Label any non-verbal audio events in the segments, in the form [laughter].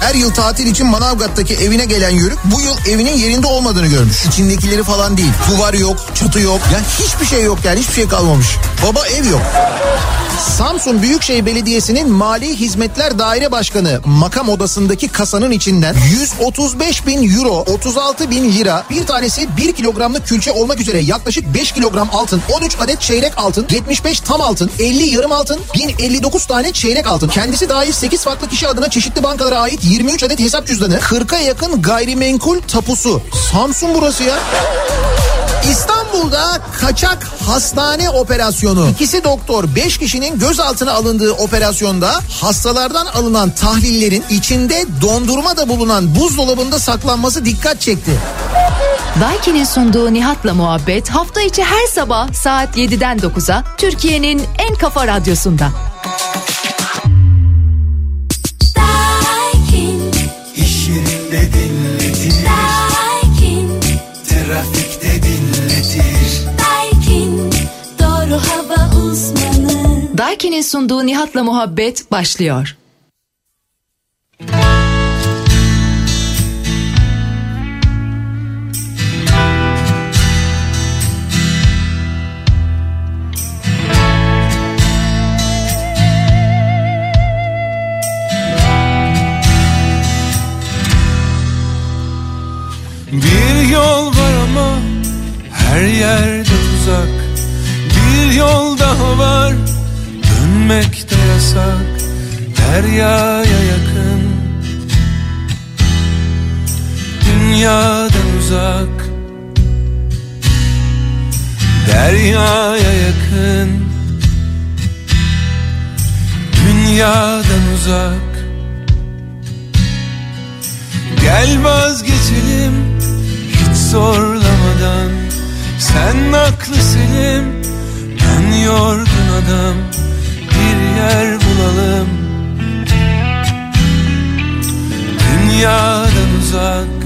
Her yıl tatil için Manavgat'taki evine gelen Yörük bu yıl evinin yerinde olmadığını görmüş. İçindekileri falan değil. Duvar yok, çatı yok. Ya hiçbir şey yok yani hiçbir şey kalmamış. Baba ev yok. Samsun Büyükşehir Belediyesi'nin Mali Hizmetler Daire Başkanı makam odasındaki kasanın içinden 135 bin euro, 36 bin lira, bir tanesi 1 kilogramlık külçe olmak üzere yaklaşık 5 kilogram altın, 13 adet çeyrek altın, 75 tam altın, 50 yarım altın, 1059 tane çeyrek altın. Kendisi dahil 8 farklı kişi adına çeşitli bankalara ait 23 adet hesap cüzdanı, 40'a yakın gayrimenkul tapusu. Samsun burası ya. İstanbul'da kaçak hastane operasyonu. İkisi doktor 5 kişinin gözaltına alındığı operasyonda hastalardan alınan tahlillerin içinde dondurma da bulunan buzdolabında saklanması dikkat çekti. Daiki'nin sunduğu Nihat'la muhabbet hafta içi her sabah saat 7'den 9'a Türkiye'nin en kafa radyosunda. Daiki'nin sunduğu Nihat'la muhabbet başlıyor. Bir yol var ama her yerde tuzak. Bir yol daha var dönmek de yasak. Deryaya yakın dünyadan uzak. Deryaya yakın dünyadan uzak. Gel vazgeçelim hiç zorlamadan Sen aklı selim ben yorgun adam yer bulalım. Dünyadan uzak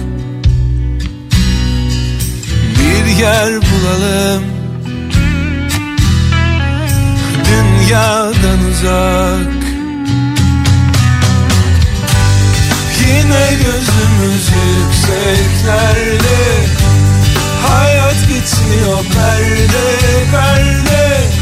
Bir yer bulalım. Dünyadan uzak. Yine gözümüz yükseklerde. Hayat geçiyor perde perde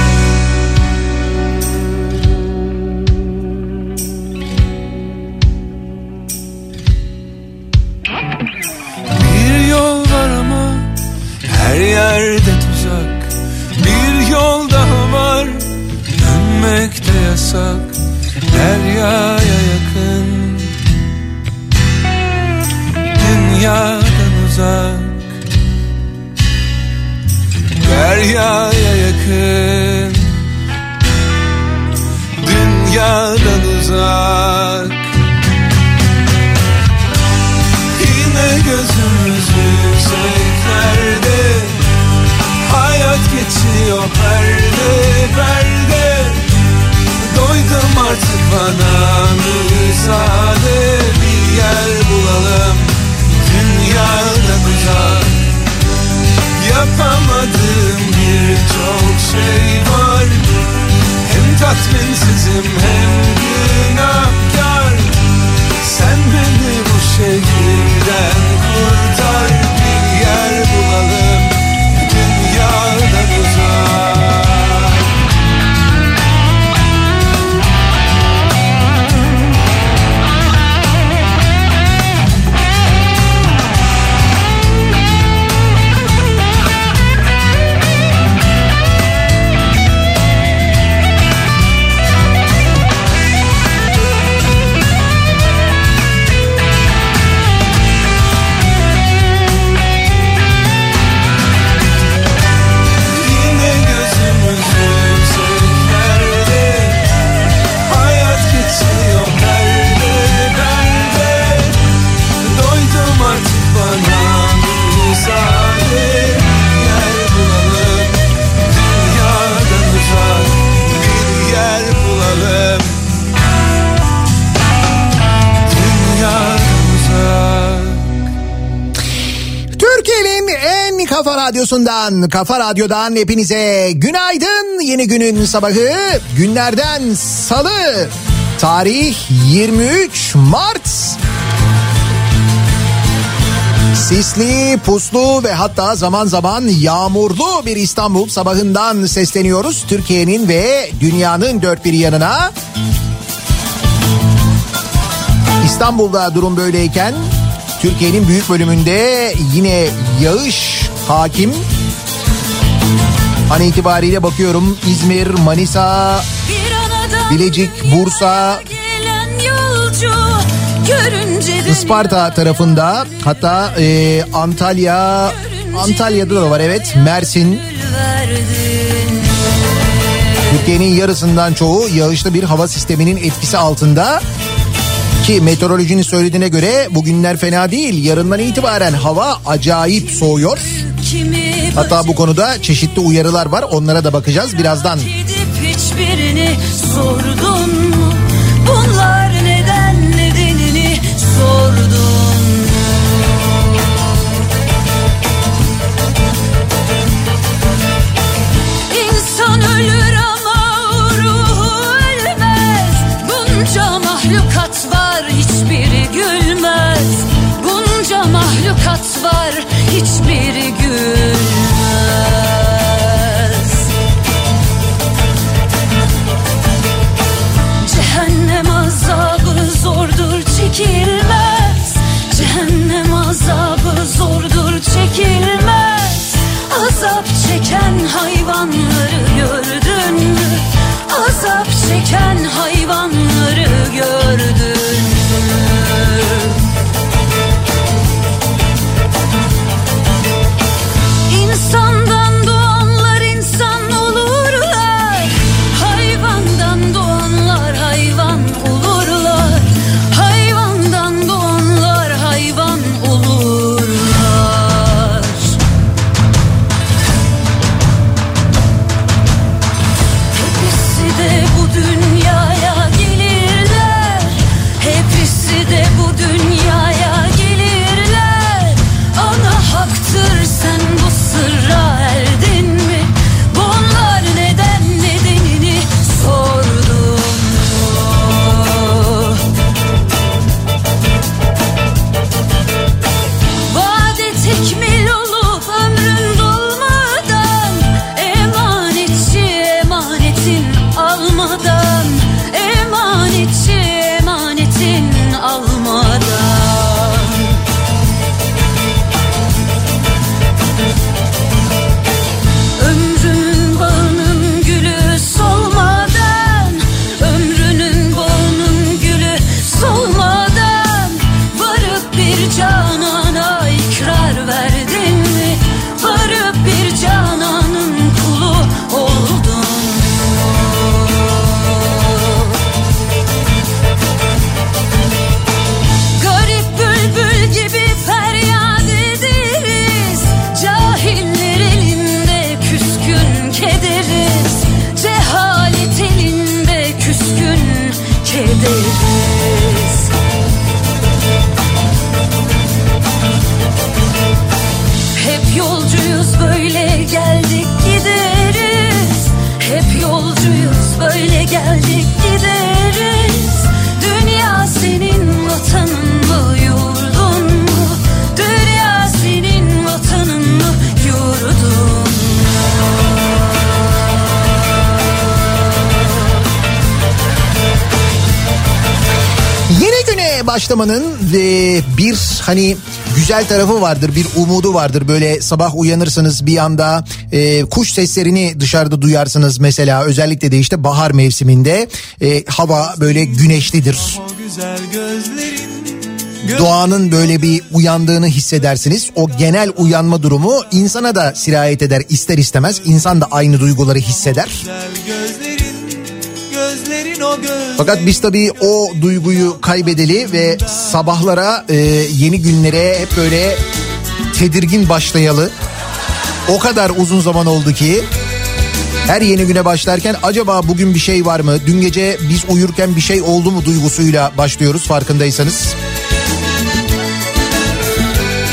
geçiyor perde perde Doydum artık bana müsaade. Bir yer bulalım dünyadan uzak Yapamadığım birçok şey var. Hem tatminsizim hem günah. Radyosu'ndan, Kafa Radyo'dan hepinize günaydın. Yeni günün sabahı günlerden salı. Tarih 23 Mart. Sisli, puslu ve hatta zaman zaman yağmurlu bir İstanbul sabahından sesleniyoruz. Türkiye'nin ve dünyanın dört bir yanına. İstanbul'da durum böyleyken Türkiye'nin büyük bölümünde yine yağış hakim. An itibariyle bakıyorum İzmir, Manisa, Bilecik, Bursa, Isparta tarafında hatta e, Antalya, Antalya'da da var evet Mersin. Türkiye'nin yarısından çoğu yağışlı bir hava sisteminin etkisi altında. Ki meteorolojinin söylediğine göre bugünler fena değil. Yarından itibaren hava acayip soğuyor. Hatta bu konuda çeşitli uyarılar var. Onlara da bakacağız birazdan. Hiçbirini sordun mu? Bunlar neden nedenini sordun İnsan ölür ama ruhu ölmez. Bunca mahlukat var hiçbiri gülmez. Bunca mahlukat var hiçbiri gülmez. Cehennem azabı zordur çekilmez. Cehennem azabı zordur çekilmez. Azap çeken hayvanları gördün mü? Azap çeken hayvanları gördün başlamanın e, bir hani güzel tarafı vardır, bir umudu vardır. Böyle sabah uyanırsınız bir anda e, kuş seslerini dışarıda duyarsınız mesela. Özellikle de işte bahar mevsiminde e, hava böyle güneşlidir. Doğanın böyle bir uyandığını hissedersiniz. O genel uyanma durumu insana da sirayet eder ister istemez. İnsan da aynı duyguları hisseder. güzel Fakat biz tabii o duyguyu kaybedeli ve sabahlara e, yeni günlere hep böyle tedirgin başlayalı. O kadar uzun zaman oldu ki her yeni güne başlarken acaba bugün bir şey var mı? Dün gece biz uyurken bir şey oldu mu duygusuyla başlıyoruz farkındaysanız.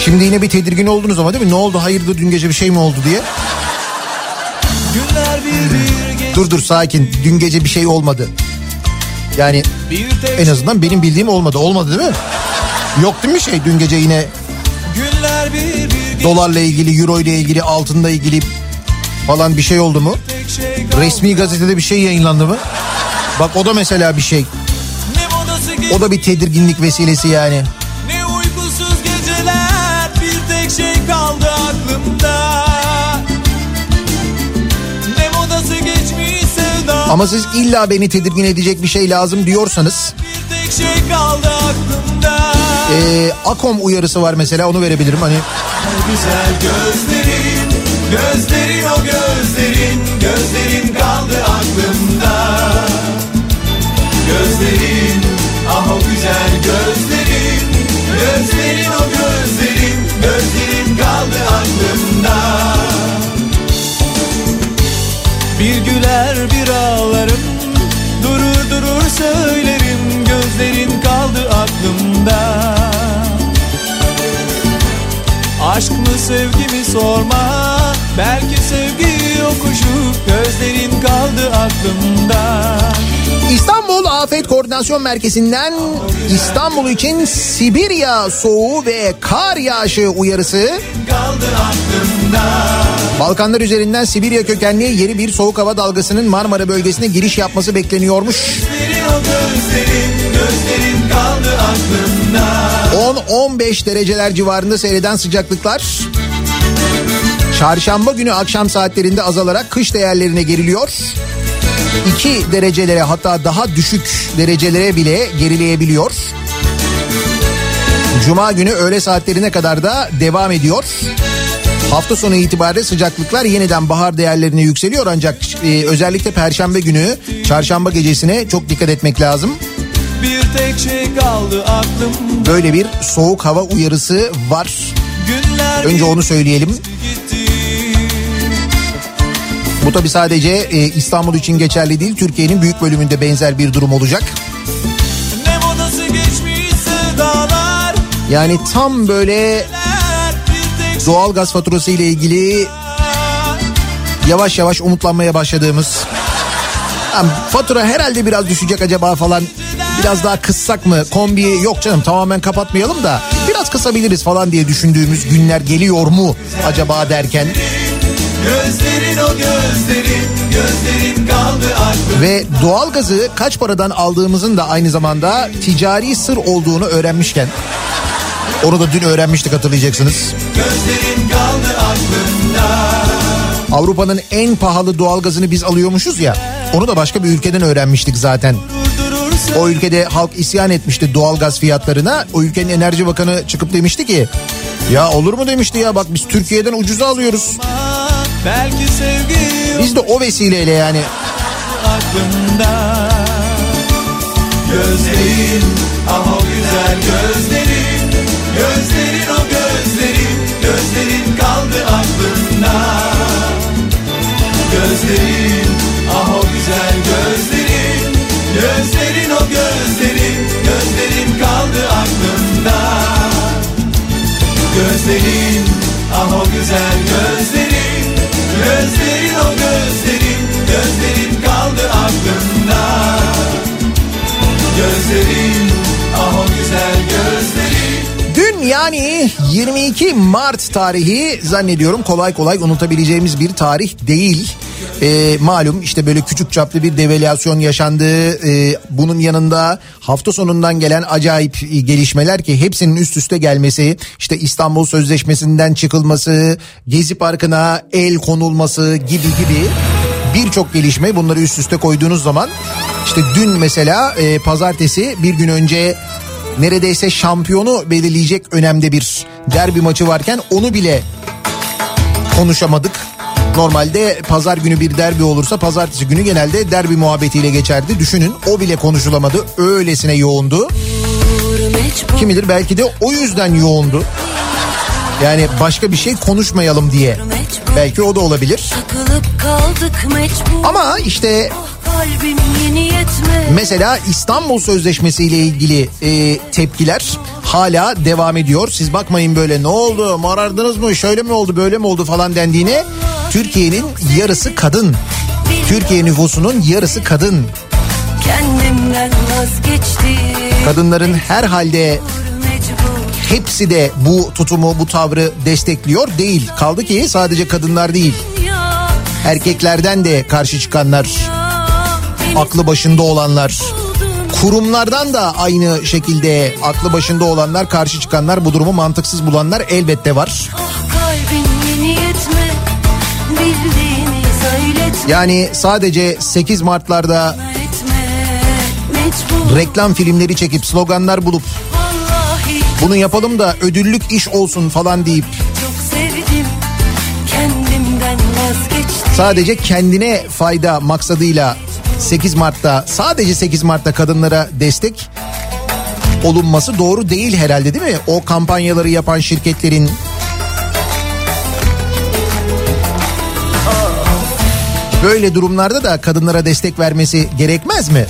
Şimdi yine bir tedirgin oldunuz ama değil mi? Ne oldu hayırdır dün gece bir şey mi oldu diye. Günler bir. Dur dur sakin dün gece bir şey olmadı. Yani en azından benim bildiğim olmadı. Olmadı değil mi? Yok değil mi şey dün gece yine dolarla ilgili, euro ile ilgili, altınla ilgili falan bir şey oldu mu? Şey. Resmi gazetede bir şey yayınlandı mı? Bak o da mesela bir şey. O da bir tedirginlik vesilesi yani. Ama siz illa beni tedirgin edecek bir şey lazım diyorsanız şey eee Akom uyarısı var mesela onu verebilirim. Hani Güzel gözlerin Gözlerin o gözlerin Gözlerin kaldı aklımda. Gözlerin Ah o güzel gözlerin Gözlerin o gözlerin Gözlerin kaldı aklımda Bir güler bir ağlarım. Durur durur söylerim Gözlerin kaldı aklımda. Aşk mı sevgi mi sorma Belki sevgi yokuşu Gözlerin kaldı aklımda İstanbul Afet Koordinasyon Merkezi'nden İstanbul için Sibirya soğuğu ve kar yağışı uyarısı. Balkanlar üzerinden Sibirya kökenli yeni bir soğuk hava dalgasının Marmara bölgesine giriş yapması bekleniyormuş. Gözlerin o gözlerin Gözlerin kaldı aklımda 10-15 dereceler civarında seyreden sıcaklıklar çarşamba günü akşam saatlerinde azalarak kış değerlerine geriliyor. 2 derecelere hatta daha düşük derecelere bile gerileyebiliyor. Cuma günü öğle saatlerine kadar da devam ediyor. Hafta sonu itibariyle sıcaklıklar yeniden bahar değerlerine yükseliyor ancak e, özellikle perşembe günü çarşamba gecesine çok dikkat etmek lazım. Bir tek şey kaldı aklımda Böyle bir soğuk hava uyarısı var. Günler Önce onu söyleyelim. gitti Bu tabi sadece e, İstanbul için geçerli değil. Türkiye'nin büyük bölümünde benzer bir durum olacak. Yani tam böyle doğal gaz faturası ile ilgili yavaş yavaş umutlanmaya başladığımız. Yani fatura herhalde biraz düşecek acaba falan. Biraz daha kıssak mı? Kombi yok canım tamamen kapatmayalım da biraz kısabiliriz falan diye düşündüğümüz günler geliyor mu acaba derken. Gözlerin o gözlerin Gözlerin kaldı aklımda Ve doğalgazı kaç paradan aldığımızın da aynı zamanda ticari sır olduğunu öğrenmişken onu da dün öğrenmiştik hatırlayacaksınız. Gözlerin kaldı aklımda Avrupa'nın en pahalı doğalgazını biz alıyormuşuz ya. Onu da başka bir ülkeden öğrenmiştik zaten. O ülkede halk isyan etmişti doğalgaz fiyatlarına. O ülkenin enerji bakanı çıkıp demişti ki ya olur mu demişti ya bak biz Türkiye'den ucuza alıyoruz. Belki sevgi Biz de o vesileyle yani. aklımda. Gözlerin ah o güzel gözlerin. Gözlerin o gözlerin. Gözlerin kaldı aklımda. Gözlerin ah o güzel gözlerin. Gözlerin o gözlerin. Gözlerin kaldı aklımda. Gözlerin ah o güzel gözlerin Gözlerin o gözlerin Gözlerin kaldı aklımda Gözlerin ah o güzel gözlerin Dün yani 22 Mart tarihi zannediyorum kolay kolay unutabileceğimiz bir tarih değil. Ee, malum işte böyle küçük çaplı bir devalüasyon yaşandı. Ee, bunun yanında hafta sonundan gelen acayip gelişmeler ki hepsinin üst üste gelmesi, işte İstanbul Sözleşmesi'nden çıkılması, Gezi Parkı'na el konulması gibi gibi birçok gelişme bunları üst üste koyduğunuz zaman işte dün mesela e, pazartesi bir gün önce neredeyse şampiyonu belirleyecek önemde bir derbi maçı varken onu bile konuşamadık. Normalde pazar günü bir derbi olursa pazartesi günü genelde derbi muhabbetiyle geçerdi. Düşünün o bile konuşulamadı. Öylesine yoğundu. Kim bilir belki de o yüzden yoğundu. Yani başka bir şey konuşmayalım diye. Belki o da olabilir. Ama işte Mesela İstanbul Sözleşmesi ile ilgili e, tepkiler hala devam ediyor. Siz bakmayın böyle ne oldu morardınız mı şöyle mi oldu böyle mi oldu falan dendiğine Türkiye'nin yarısı kadın. Türkiye nüfusunun yarısı kadın. Kadınların her halde Mecbur hepsi de bu tutumu bu tavrı destekliyor değil. Kaldı ki sadece kadınlar değil erkeklerden de karşı çıkanlar aklı başında olanlar kurumlardan da aynı şekilde aklı başında olanlar karşı çıkanlar bu durumu mantıksız bulanlar elbette var. Yani sadece 8 Mart'larda reklam filmleri çekip sloganlar bulup bunu yapalım da ödüllük iş olsun falan deyip sadece kendine fayda maksadıyla 8 Mart'ta sadece 8 Mart'ta kadınlara destek olunması doğru değil herhalde değil mi? O kampanyaları yapan şirketlerin böyle durumlarda da kadınlara destek vermesi gerekmez mi?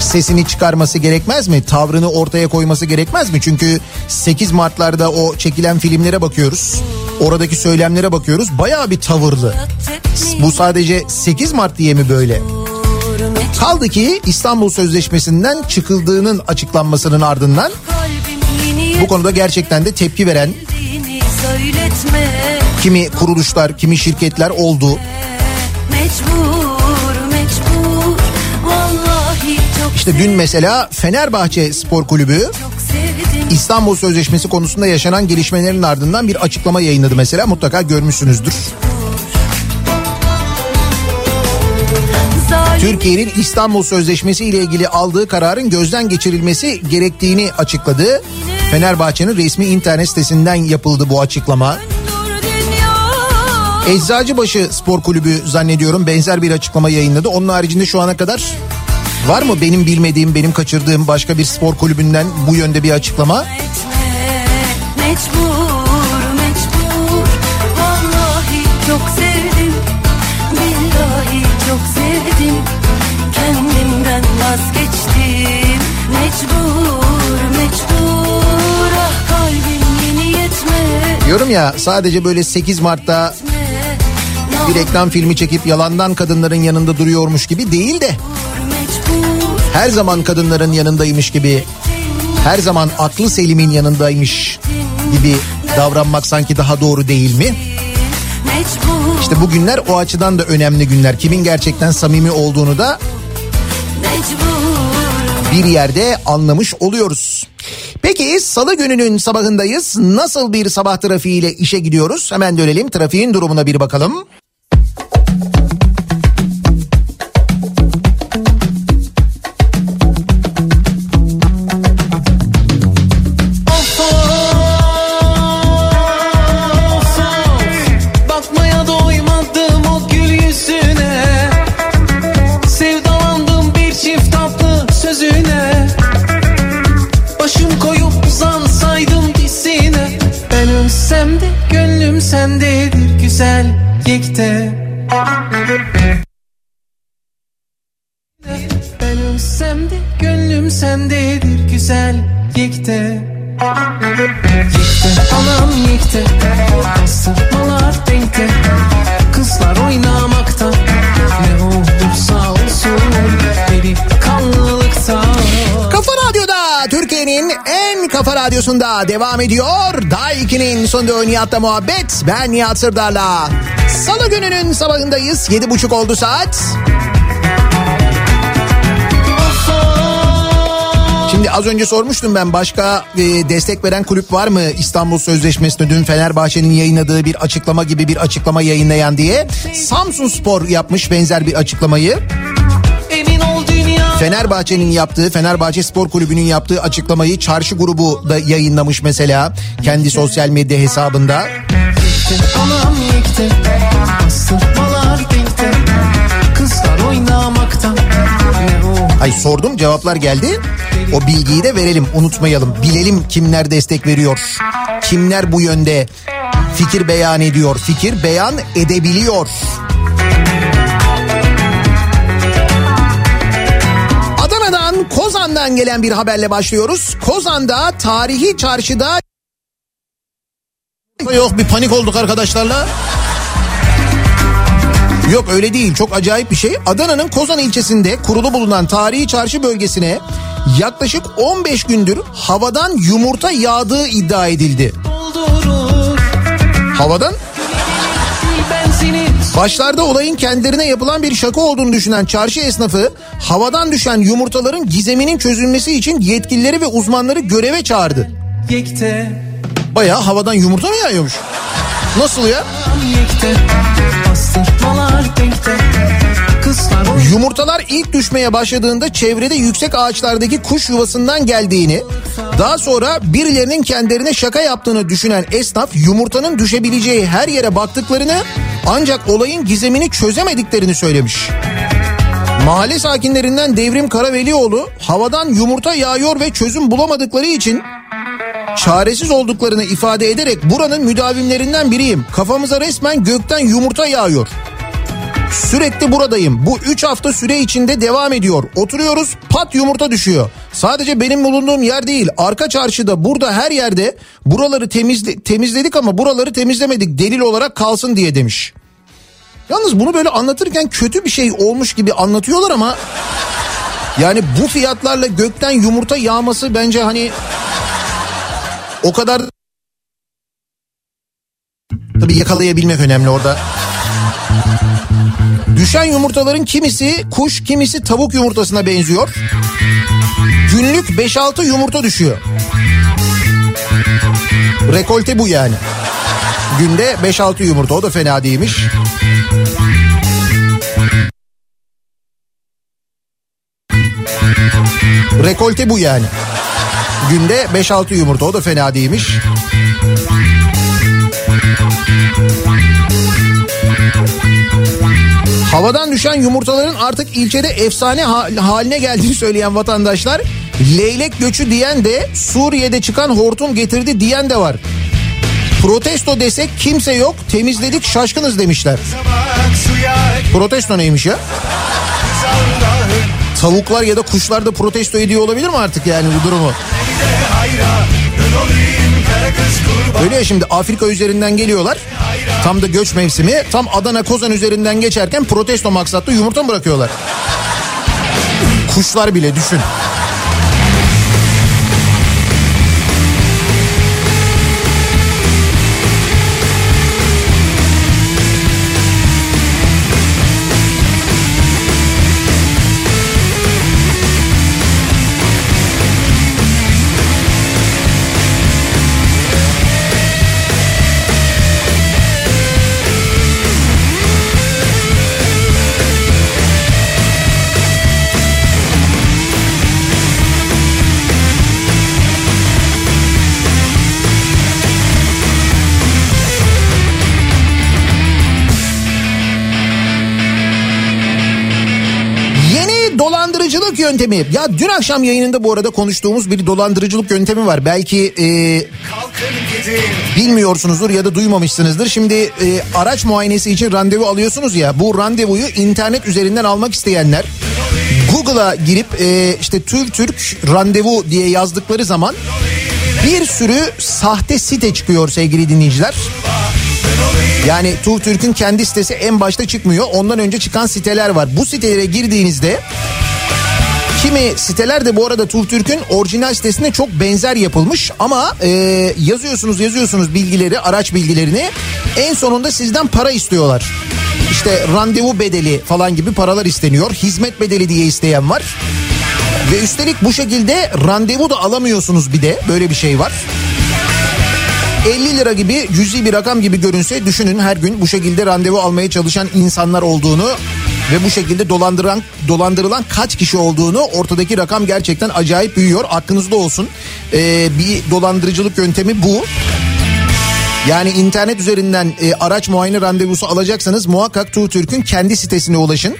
Sesini çıkarması gerekmez mi? Tavrını ortaya koyması gerekmez mi? Çünkü 8 Mart'larda o çekilen filmlere bakıyoruz. Oradaki söylemlere bakıyoruz. Bayağı bir tavırlı. Bu sadece 8 Mart diye mi böyle? Kaldı ki İstanbul Sözleşmesi'nden çıkıldığının açıklanmasının ardından bu konuda gerçekten de tepki veren kimi kuruluşlar, kimi şirketler oldu. İşte dün mesela Fenerbahçe Spor Kulübü İstanbul Sözleşmesi konusunda yaşanan gelişmelerin ardından bir açıklama yayınladı mesela mutlaka görmüşsünüzdür. Türkiye'nin İstanbul Sözleşmesi ile ilgili aldığı kararın gözden geçirilmesi gerektiğini açıkladı. Fenerbahçe'nin resmi internet sitesinden yapıldı bu açıklama. Eczacıbaşı Spor Kulübü zannediyorum benzer bir açıklama yayınladı. Onun haricinde şu ana kadar var mı benim bilmediğim, benim kaçırdığım başka bir spor kulübünden bu yönde bir açıklama? etme Mecbur mecbur. Vallahi çok sevdim Billahi çok sevdim. Kendimden vazgeçtim. Mecbur mecbur. Ah kalbim yeni yetme. Diyorum ya sadece böyle 8 Mart'ta bir reklam filmi çekip yalandan kadınların yanında duruyormuş gibi değil de her zaman kadınların yanındaymış gibi her zaman aklı selimin yanındaymış gibi davranmak sanki daha doğru değil mi? İşte bu günler o açıdan da önemli günler. Kimin gerçekten samimi olduğunu da bir yerde anlamış oluyoruz. Peki salı gününün sabahındayız. Nasıl bir sabah trafiğiyle işe gidiyoruz? Hemen dönelim trafiğin durumuna bir bakalım. Ben ölsem de gönlüm sendedir güzel yekte. Yekte anam yekte Sırtmalar denkte Kızlar oynamakta Ne olursa olsun Deli kafa radyosunda devam ediyor. Daha 2'nin sonunda Nihat'la muhabbet. Ben Nihat Sırdar'la. Salı gününün sabahındayız. Yedi buçuk oldu saat. Şimdi az önce sormuştum ben başka e, destek veren kulüp var mı İstanbul Sözleşmesi'ne dün Fenerbahçe'nin yayınladığı bir açıklama gibi bir açıklama yayınlayan diye. Samsun Spor yapmış benzer bir açıklamayı. Fenerbahçe'nin yaptığı, Fenerbahçe Spor Kulübü'nün yaptığı açıklamayı Çarşı grubu da yayınlamış mesela kendi sosyal medya hesabında. Anam Sırtmalar Kızlar Ay sordum cevaplar geldi. O bilgiyi de verelim, unutmayalım. Bilelim kimler destek veriyor. Kimler bu yönde fikir beyan ediyor, fikir beyan edebiliyor. Kozan'dan gelen bir haberle başlıyoruz. Kozan'da tarihi çarşıda Yok bir panik olduk arkadaşlarla. Yok öyle değil çok acayip bir şey. Adana'nın Kozan ilçesinde kurulu bulunan tarihi çarşı bölgesine yaklaşık 15 gündür havadan yumurta yağdığı iddia edildi. Havadan Başlarda olayın kendilerine yapılan bir şaka olduğunu düşünen çarşı esnafı havadan düşen yumurtaların gizeminin çözülmesi için yetkilileri ve uzmanları göreve çağırdı. Bayağı havadan yumurta mı yağıyormuş? Nasıl ya? Yumurtalar ilk düşmeye başladığında çevrede yüksek ağaçlardaki kuş yuvasından geldiğini, daha sonra birilerinin kendilerine şaka yaptığını düşünen esnaf yumurtanın düşebileceği her yere baktıklarını ancak olayın gizemini çözemediklerini söylemiş. Mahalle sakinlerinden Devrim Karavelioğlu havadan yumurta yağıyor ve çözüm bulamadıkları için çaresiz olduklarını ifade ederek buranın müdavimlerinden biriyim. Kafamıza resmen gökten yumurta yağıyor. Sürekli buradayım. Bu 3 hafta süre içinde devam ediyor. Oturuyoruz pat yumurta düşüyor. Sadece benim bulunduğum yer değil. Arka çarşıda burada her yerde buraları temizle, temizledik ama buraları temizlemedik. Delil olarak kalsın diye demiş. Yalnız bunu böyle anlatırken kötü bir şey olmuş gibi anlatıyorlar ama... Yani bu fiyatlarla gökten yumurta yağması bence hani... O kadar... Tabii yakalayabilmek önemli orada. Düşen yumurtaların kimisi kuş kimisi tavuk yumurtasına benziyor. Günlük 5-6 yumurta düşüyor. Rekolte bu yani. Günde 5-6 yumurta o da fena değilmiş. Rekolte bu yani. Günde 5-6 yumurta o da fena değilmiş. Havadan düşen yumurtaların artık ilçede efsane ha- haline geldiğini söyleyen vatandaşlar leylek göçü diyen de Suriye'de çıkan hortum getirdi diyen de var. Protesto desek kimse yok temizledik şaşkınız demişler. Protesto neymiş ya? Tavuklar ya da kuşlar da protesto ediyor olabilir mi artık yani bu durumu? Öyle ya şimdi Afrika üzerinden geliyorlar. Tam da göç mevsimi. Tam Adana Kozan üzerinden geçerken protesto maksatlı yumurta mı bırakıyorlar? Kuşlar bile düşün. Yöntemi. Ya dün akşam yayınında bu arada konuştuğumuz bir dolandırıcılık yöntemi var. Belki e, bilmiyorsunuzdur ya da duymamışsınızdır. Şimdi e, araç muayenesi için randevu alıyorsunuz ya. Bu randevuyu internet üzerinden almak isteyenler Google'a girip e, işte TÜV Türk randevu diye yazdıkları zaman bir sürü sahte site çıkıyor sevgili dinleyiciler. Yani TÜV Türk'ün kendi sitesi en başta çıkmıyor. Ondan önce çıkan siteler var. Bu sitelere girdiğinizde kimi siteler de bu arada TÜV Türk'ün orijinal sitesine çok benzer yapılmış ama e, yazıyorsunuz yazıyorsunuz bilgileri araç bilgilerini en sonunda sizden para istiyorlar. İşte randevu bedeli falan gibi paralar isteniyor. Hizmet bedeli diye isteyen var. Ve üstelik bu şekilde randevu da alamıyorsunuz bir de böyle bir şey var. 50 lira gibi cüzi bir rakam gibi görünse düşünün her gün bu şekilde randevu almaya çalışan insanlar olduğunu ve bu şekilde dolandıran dolandırılan kaç kişi olduğunu ortadaki rakam gerçekten acayip büyüyor. Aklınızda olsun. Ee, bir dolandırıcılık yöntemi bu. Yani internet üzerinden e, araç muayene randevusu alacaksanız muhakkak TÜV Türk'ün kendi sitesine ulaşın.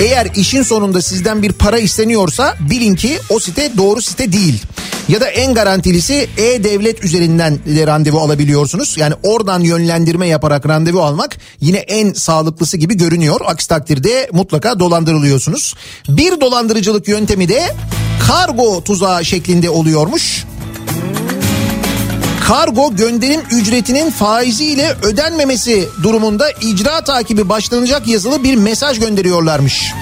Eğer işin sonunda sizden bir para isteniyorsa bilin ki o site doğru site değil. Ya da en garantilisi E-Devlet üzerinden de randevu alabiliyorsunuz. Yani oradan yönlendirme yaparak randevu almak yine en sağlıklısı gibi görünüyor. Aksi takdirde mutlaka dolandırılıyorsunuz. Bir dolandırıcılık yöntemi de kargo tuzağı şeklinde oluyormuş. Kargo gönderim ücretinin faiziyle ödenmemesi durumunda icra takibi başlanacak yazılı bir mesaj gönderiyorlarmış.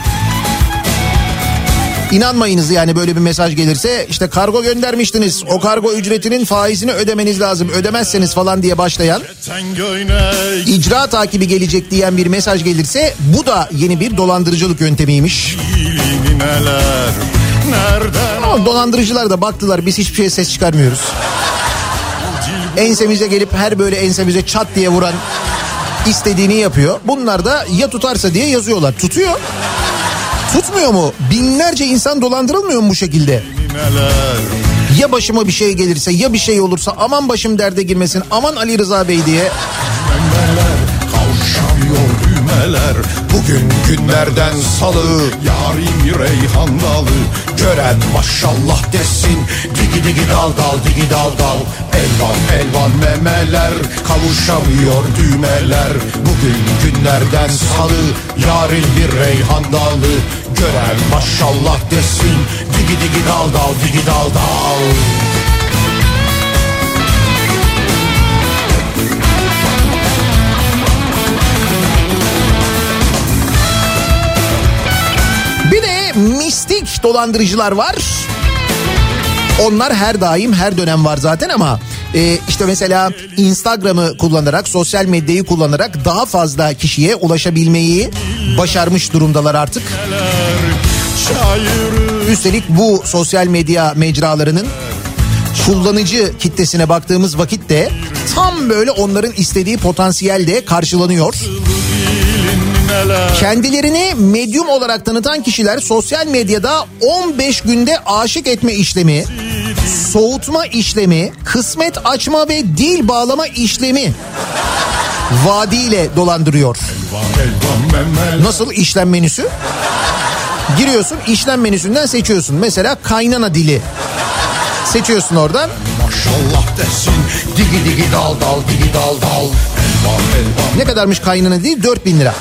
İnanmayınız yani böyle bir mesaj gelirse işte kargo göndermiştiniz o kargo ücretinin faizini ödemeniz lazım ödemezseniz falan diye başlayan icra takibi gelecek diyen bir mesaj gelirse bu da yeni bir dolandırıcılık yöntemiymiş. Ama dolandırıcılar da baktılar biz hiçbir şeye ses çıkarmıyoruz. Ensemize gelip her böyle ensemize çat diye vuran istediğini yapıyor. Bunlar da ya tutarsa diye yazıyorlar. Tutuyor. Tutmuyor mu? Binlerce insan dolandırılmıyor mu bu şekilde? Ya başıma bir şey gelirse ya bir şey olursa aman başım derde girmesin aman Ali Rıza Bey diye. Düğmeler bugün günlerden salı yarim reyhan dalı. Gören maşallah desin digi digi dal dal digi dal dal. Elvan elvan memeler kavuşamıyor düğmeler. Bugün günlerden salı yarim bir reyhan dalı. Gören maşallah desin digi digi dal dal digi dal dal mistik dolandırıcılar var. Onlar her daim her dönem var zaten ama e, işte mesela Instagram'ı kullanarak sosyal medyayı kullanarak daha fazla kişiye ulaşabilmeyi başarmış durumdalar artık. Üstelik bu sosyal medya mecralarının kullanıcı kitlesine baktığımız vakitte tam böyle onların istediği potansiyelde karşılanıyor. Kendilerini medyum olarak tanıtan kişiler sosyal medyada 15 günde aşık etme işlemi, soğutma işlemi, kısmet açma ve dil bağlama işlemi vaadiyle dolandırıyor. Nasıl işlem menüsü? Giriyorsun işlem menüsünden seçiyorsun. Mesela kaynana dili. Seçiyorsun oradan. Maşallah desin digi digi dal dal digi dal dal Elvan elvan Ne kadarmış kaynana dili? 4000 lira.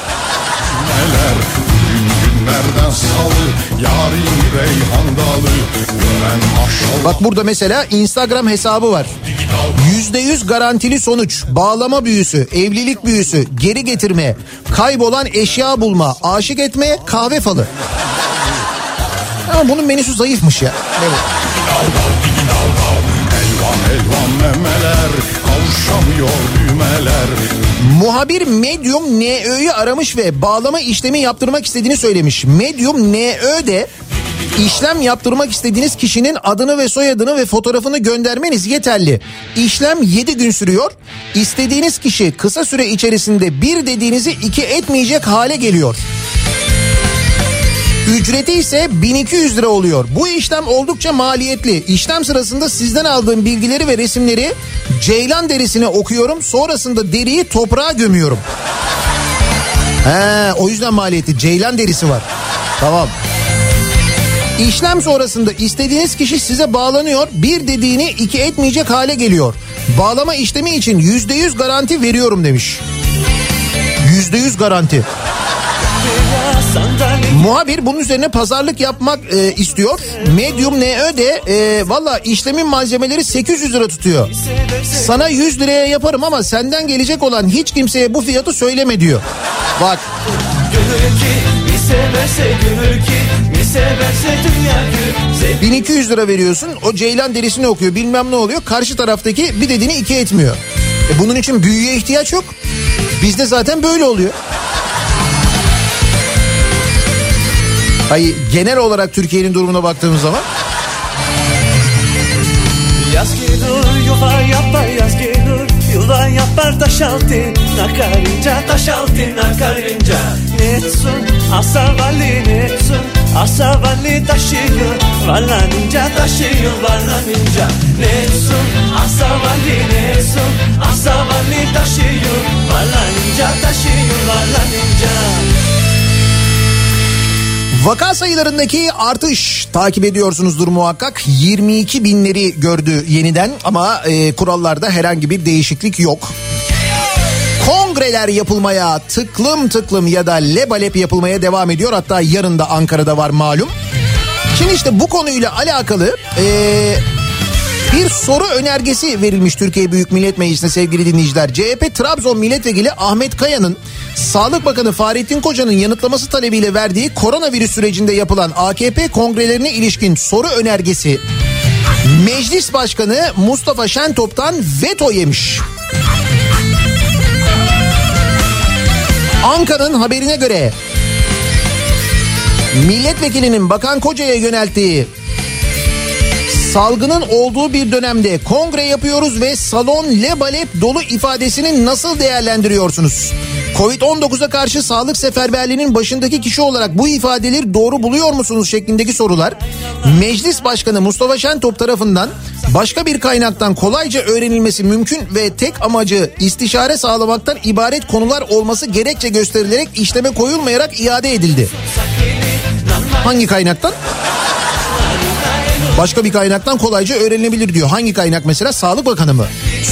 Neler Bugün günlerden salı Yarim reyhan dalı Gören maşallah Bak burada mesela Instagram hesabı var. %100 garantili sonuç, bağlama büyüsü, evlilik büyüsü, geri getirme, kaybolan eşya bulma, aşık etme, kahve falı. Ama bunun menüsü zayıfmış ya. Elvan elvan memeler Kavuşamıyor düğmeler Muhabir Medium NÖ'yü aramış ve bağlama işlemi yaptırmak istediğini söylemiş. Medium NÖ de işlem yaptırmak istediğiniz kişinin adını ve soyadını ve fotoğrafını göndermeniz yeterli. İşlem 7 gün sürüyor. İstediğiniz kişi kısa süre içerisinde bir dediğinizi iki etmeyecek hale geliyor. Ücreti ise 1200 lira oluyor. Bu işlem oldukça maliyetli. İşlem sırasında sizden aldığım bilgileri ve resimleri ceylan derisine okuyorum. Sonrasında deriyi toprağa gömüyorum. He, o yüzden maliyetli. Ceylan derisi var. Tamam. İşlem sonrasında istediğiniz kişi size bağlanıyor. Bir dediğini iki etmeyecek hale geliyor. Bağlama işlemi için yüzde yüz garanti veriyorum demiş. Yüzde yüz garanti. Muhabir bunun üzerine pazarlık yapmak e, istiyor. Medium NÖ de e, valla işlemin malzemeleri 800 lira tutuyor. Sana 100 liraya yaparım ama senden gelecek olan hiç kimseye bu fiyatı söyleme diyor. Bak ki bir severse gönül ki bir severse dünya gül 1200 lira veriyorsun o ceylan derisini okuyor bilmem ne oluyor. Karşı taraftaki bir dediğini iki etmiyor. E bunun için büyüye ihtiyaç yok. Bizde zaten böyle oluyor. Hayır genel olarak Türkiye'nin durumuna baktığımız zaman. Yaz gelir yuva yapar yaz gelir. Yuva yapar taş altın Akarınca taş altın akarınca Netsun asavalli netsun Asavalli taşıyor. Varlanınca taşıyor varlanınca. Netsun asavalli netsun Asavalli taşıyor. Varlanınca taşıyor varlanınca Vaka sayılarındaki artış takip ediyorsunuzdur muhakkak. 22 binleri gördü yeniden ama e, kurallarda herhangi bir değişiklik yok. Kongreler yapılmaya tıklım tıklım ya da lebalep yapılmaya devam ediyor. Hatta yarın da Ankara'da var malum. Şimdi işte bu konuyla alakalı e, bir soru önergesi verilmiş Türkiye Büyük Millet Meclisi'ne sevgili dinleyiciler. CHP Trabzon Milletvekili Ahmet Kaya'nın Sağlık Bakanı Fahrettin Koca'nın yanıtlaması talebiyle verdiği koronavirüs sürecinde yapılan AKP kongrelerine ilişkin soru önergesi Meclis Başkanı Mustafa Şentop'tan veto yemiş. Anka'nın haberine göre milletvekilinin Bakan Koca'ya yönelttiği salgının olduğu bir dönemde kongre yapıyoruz ve salon lebalep dolu ifadesini nasıl değerlendiriyorsunuz? Covid-19'a karşı sağlık seferberliğinin başındaki kişi olarak bu ifadeleri doğru buluyor musunuz şeklindeki sorular Meclis Başkanı Mustafa Şentop tarafından başka bir kaynaktan kolayca öğrenilmesi mümkün ve tek amacı istişare sağlamaktan ibaret konular olması gerekçe gösterilerek işleme koyulmayarak iade edildi. Hangi kaynaktan? Başka bir kaynaktan kolayca öğrenilebilir diyor. Hangi kaynak mesela? Sağlık Bakanı mı?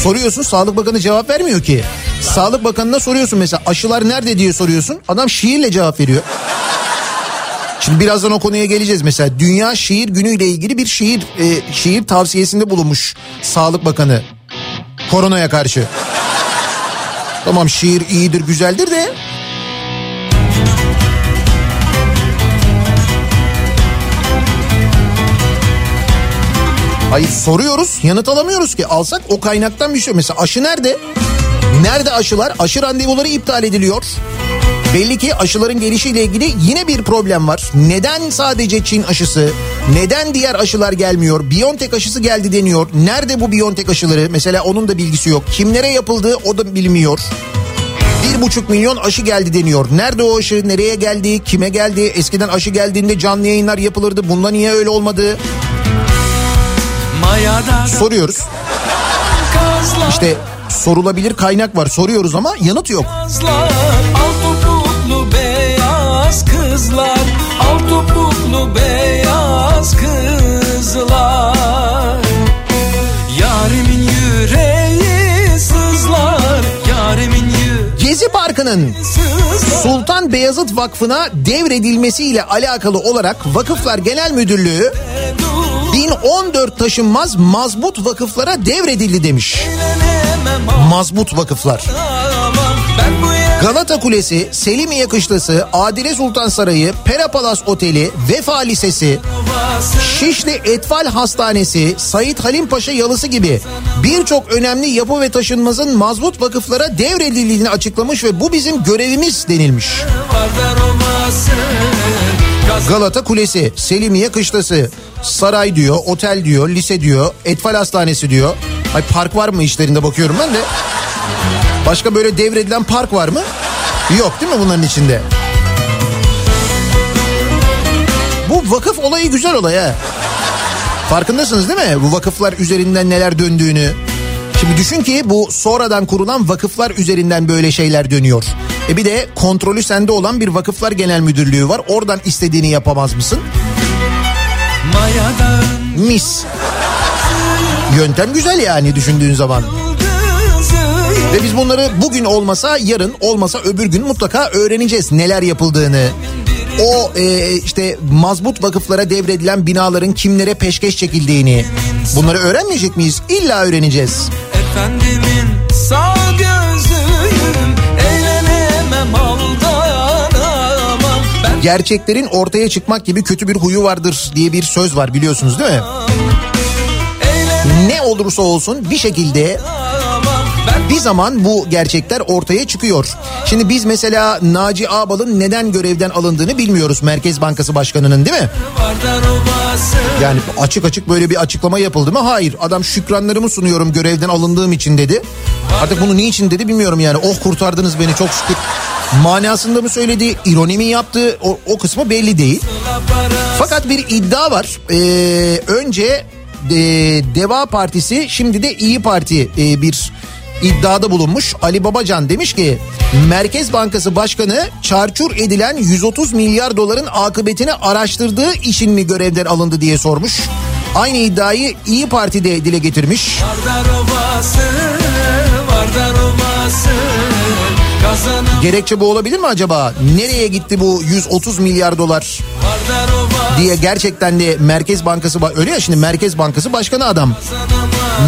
Soruyorsun Sağlık Bakanı cevap vermiyor ki. Sağlık Bakanı'na soruyorsun mesela aşılar nerede diye soruyorsun. Adam şiirle cevap veriyor. Şimdi birazdan o konuya geleceğiz mesela. Dünya Şiir Günü ile ilgili bir şiir e, şiir tavsiyesinde bulunmuş Sağlık Bakanı. Koronaya karşı. Tamam şiir iyidir güzeldir de Hayır soruyoruz yanıt alamıyoruz ki alsak o kaynaktan bir şey. Mesela aşı nerede? Nerede aşılar? Aşı randevuları iptal ediliyor. Belli ki aşıların gelişiyle ilgili yine bir problem var. Neden sadece Çin aşısı? Neden diğer aşılar gelmiyor? Biontech aşısı geldi deniyor. Nerede bu Biontech aşıları? Mesela onun da bilgisi yok. Kimlere yapıldığı o da bilinmiyor. Bir buçuk milyon aşı geldi deniyor. Nerede o aşı? Nereye geldi? Kime geldi? Eskiden aşı geldiğinde canlı yayınlar yapılırdı. Bunda niye öyle olmadı? Soruyoruz. İşte sorulabilir kaynak var soruyoruz ama yanıt yok. Kızlar, al topuklu beyaz kızlar, al topuklu beyaz kızlar. Yarimin yüreği sızlar, yarimin yüreği Gezi Parkı'nın. Sultan Beyazıt Vakfı'na devredilmesiyle alakalı olarak Vakıflar Genel Müdürlüğü 1014 taşınmaz mazbut vakıflara devredildi demiş. Mazbut vakıflar. Galata Kulesi, Selimiye Kışlası, Adile Sultan Sarayı, Pera Palas Oteli, Vefa Lisesi. Şişli Etfal Hastanesi, Sayit Halim Paşa Yalısı gibi birçok önemli yapı ve taşınmazın mazbut vakıflara devredildiğini açıklamış ve bu bizim görevimiz denilmiş. Gaz Galata Kulesi, Selimiye Kışlası, saray diyor, otel diyor, lise diyor, Etfal Hastanesi diyor. Ay park var mı işlerinde bakıyorum ben de. Başka böyle devredilen park var mı? Yok değil mi bunların içinde? Bu vakıf olayı güzel olay ha. Farkındasınız değil mi? Bu vakıflar üzerinden neler döndüğünü. Şimdi düşün ki bu sonradan kurulan vakıflar üzerinden böyle şeyler dönüyor. E bir de kontrolü sende olan bir vakıflar genel müdürlüğü var. Oradan istediğini yapamaz mısın? Mis. Yöntem güzel yani düşündüğün zaman. Ve biz bunları bugün olmasa yarın olmasa öbür gün mutlaka öğreneceğiz neler yapıldığını. O e, işte mazbut vakıflara devredilen binaların kimlere peşkeş çekildiğini. Bunları öğrenmeyecek miyiz? İlla öğreneceğiz. Efendimin Gerçeklerin ortaya çıkmak gibi kötü bir huyu vardır diye bir söz var biliyorsunuz değil mi? Ne olursa olsun bir şekilde bir zaman bu gerçekler ortaya çıkıyor. Şimdi biz mesela Naci Ağbal'ın neden görevden alındığını bilmiyoruz Merkez Bankası Başkanı'nın değil mi? Yani açık açık böyle bir açıklama yapıldı mı? Hayır. Adam şükranlarımı sunuyorum görevden alındığım için dedi. Artık bunu niçin dedi bilmiyorum yani. Oh kurtardınız beni çok şükür. Manasında mı söyledi, ironi mi yaptı o, o kısmı belli değil. Fakat bir iddia var. Ee, önce e, Deva Partisi şimdi de İyi Parti e, bir iddiada bulunmuş. Ali Babacan demiş ki Merkez Bankası Başkanı çarçur edilen 130 milyar doların akıbetini araştırdığı için mi görevden alındı diye sormuş. Aynı iddiayı İyi Parti'de dile getirmiş. Ovası, Gerekçe bu olabilir mi acaba? Nereye gitti bu 130 milyar dolar diye gerçekten de Merkez Bankası ba- öyle ya şimdi Merkez Bankası başkanı adam.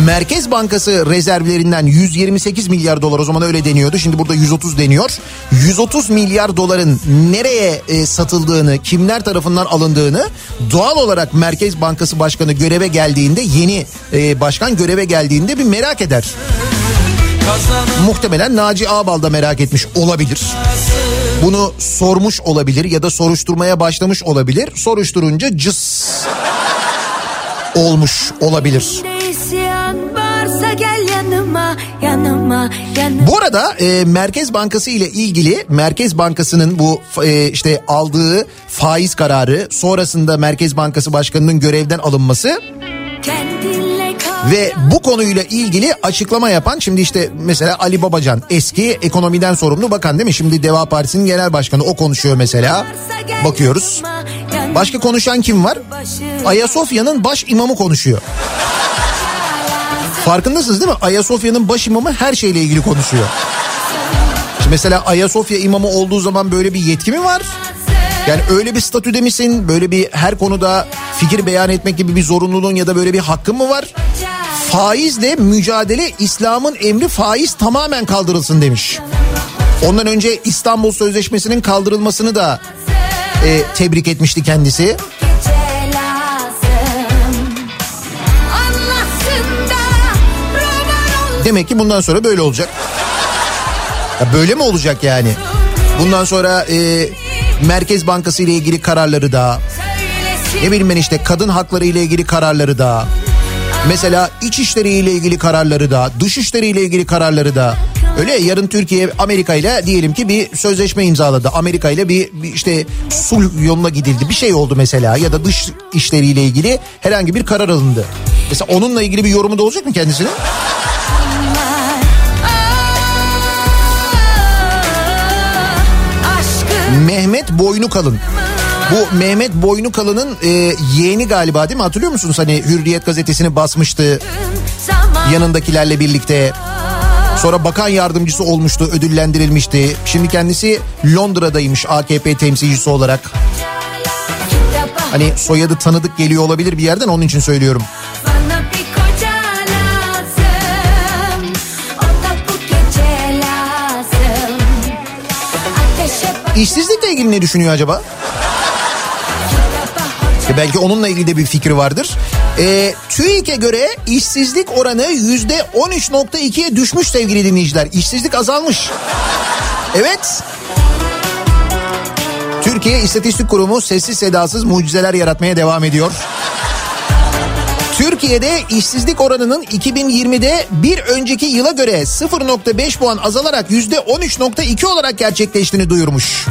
Merkez Bankası rezervlerinden 128 milyar dolar o zaman öyle deniyordu. Şimdi burada 130 deniyor. 130 milyar doların nereye e, satıldığını, kimler tarafından alındığını doğal olarak Merkez Bankası Başkanı göreve geldiğinde yeni e, başkan göreve geldiğinde bir merak eder. Muhtemelen Naci Ağbal da merak etmiş olabilir. Bunu sormuş olabilir ya da soruşturmaya başlamış olabilir. Soruşturunca cıs olmuş olabilir. Yanıma Bu arada e, Merkez Bankası ile ilgili Merkez Bankası'nın bu e, işte aldığı faiz kararı sonrasında Merkez Bankası Başkanı'nın görevden alınması Kendinle kal ve bu konuyla ilgili açıklama yapan şimdi işte mesela Ali Babacan eski ekonomiden sorumlu bakan değil mi? Şimdi Deva Partisi'nin genel başkanı o konuşuyor mesela. Bakıyoruz. Başka konuşan kim var? Ayasofya'nın baş imamı konuşuyor. Farkındasınız değil mi? Ayasofya'nın baş imamı her şeyle ilgili konuşuyor. Şimdi mesela Ayasofya imamı olduğu zaman böyle bir yetki mi var? Yani öyle bir statüde misin? Böyle bir her konuda fikir beyan etmek gibi bir zorunluluğun ya da böyle bir hakkın mı var? Faizle mücadele İslam'ın emri faiz tamamen kaldırılsın demiş. Ondan önce İstanbul Sözleşmesi'nin kaldırılmasını da e, tebrik etmişti kendisi. Demek ki bundan sonra böyle olacak. Ya böyle mi olacak yani? Bundan sonra e, Merkez Bankası ile ilgili kararları da, ne bileyim ben işte kadın hakları ile ilgili kararları da, mesela iç işleri ile ilgili kararları da, dış işleri ile ilgili kararları da. Öyle ya, yarın Türkiye Amerika ile diyelim ki bir sözleşme imzaladı. Amerika ile bir, bir işte sulh yoluna gidildi. Bir şey oldu mesela ya da dış işleriyle ilgili herhangi bir karar alındı. Mesela onunla ilgili bir yorumu da olacak mı kendisinin? Mehmet Boynu Kalın. Bu Mehmet Boynu Kalın'ın e, yeğeni galiba değil mi? Hatırlıyor musunuz? Hani Hürriyet gazetesini basmıştı yanındakilerle birlikte. Sonra bakan yardımcısı olmuştu, ödüllendirilmişti. Şimdi kendisi Londra'daymış AKP temsilcisi olarak. Hani soyadı tanıdık geliyor olabilir bir yerden onun için söylüyorum. İşsizlikle ilgili ne düşünüyor acaba? E belki onunla ilgili de bir fikri vardır. E, TÜİK'e göre işsizlik oranı yüzde 13.2'ye düşmüş sevgili dinleyiciler. İşsizlik azalmış. Evet. Türkiye İstatistik Kurumu sessiz sedasız mucizeler yaratmaya devam ediyor. Türkiye'de işsizlik oranının 2020'de bir önceki yıla göre 0.5 puan azalarak %13.2 olarak gerçekleştiğini duyurmuş.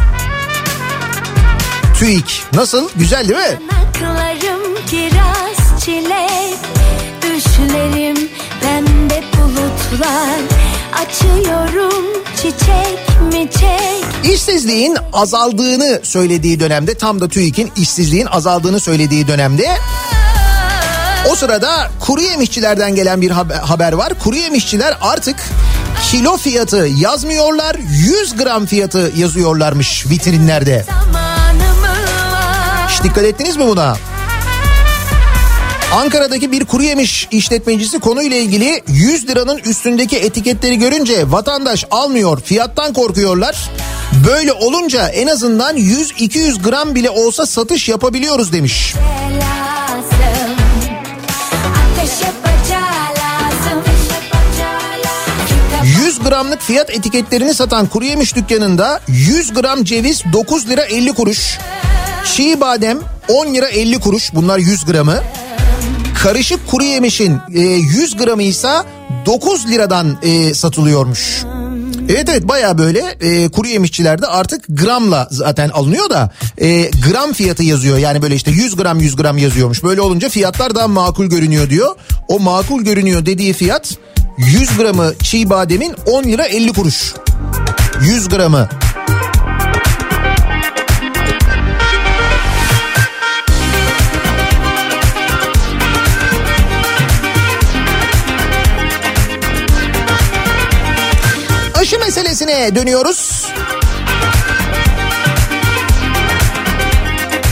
TÜİK nasıl? Güzel değil mi? Yanaklarım kiraz çilek Düşlerim pembe bulutlar Açıyorum çiçek mi çek İşsizliğin azaldığını söylediği dönemde tam da TÜİK'in işsizliğin azaldığını söylediği dönemde o sırada kuru yemişçilerden gelen bir haber- var. Kuru yemişçiler artık kilo fiyatı yazmıyorlar 100 gram fiyatı yazıyorlarmış vitrinlerde. Hiç dikkat ettiniz mi buna? Ankara'daki bir kuru yemiş işletmecisi konuyla ilgili 100 liranın üstündeki etiketleri görünce vatandaş almıyor fiyattan korkuyorlar. Böyle olunca en azından 100-200 gram bile olsa satış yapabiliyoruz demiş. lazım gramlık fiyat etiketlerini satan kuru yemiş dükkanında 100 gram ceviz 9 lira 50 kuruş. Çiğ badem 10 lira 50 kuruş bunlar 100 gramı. Karışık kuru yemişin e, 100 gramı ise 9 liradan e, satılıyormuş. Evet evet baya böyle e, kuru yemişçilerde artık gramla zaten alınıyor da e, gram fiyatı yazıyor. Yani böyle işte 100 gram 100 gram yazıyormuş. Böyle olunca fiyatlar daha makul görünüyor diyor. O makul görünüyor dediği fiyat 100 gramı çiğ bademin 10 lira 50 kuruş. 100 gramı. Aşı meselesine dönüyoruz.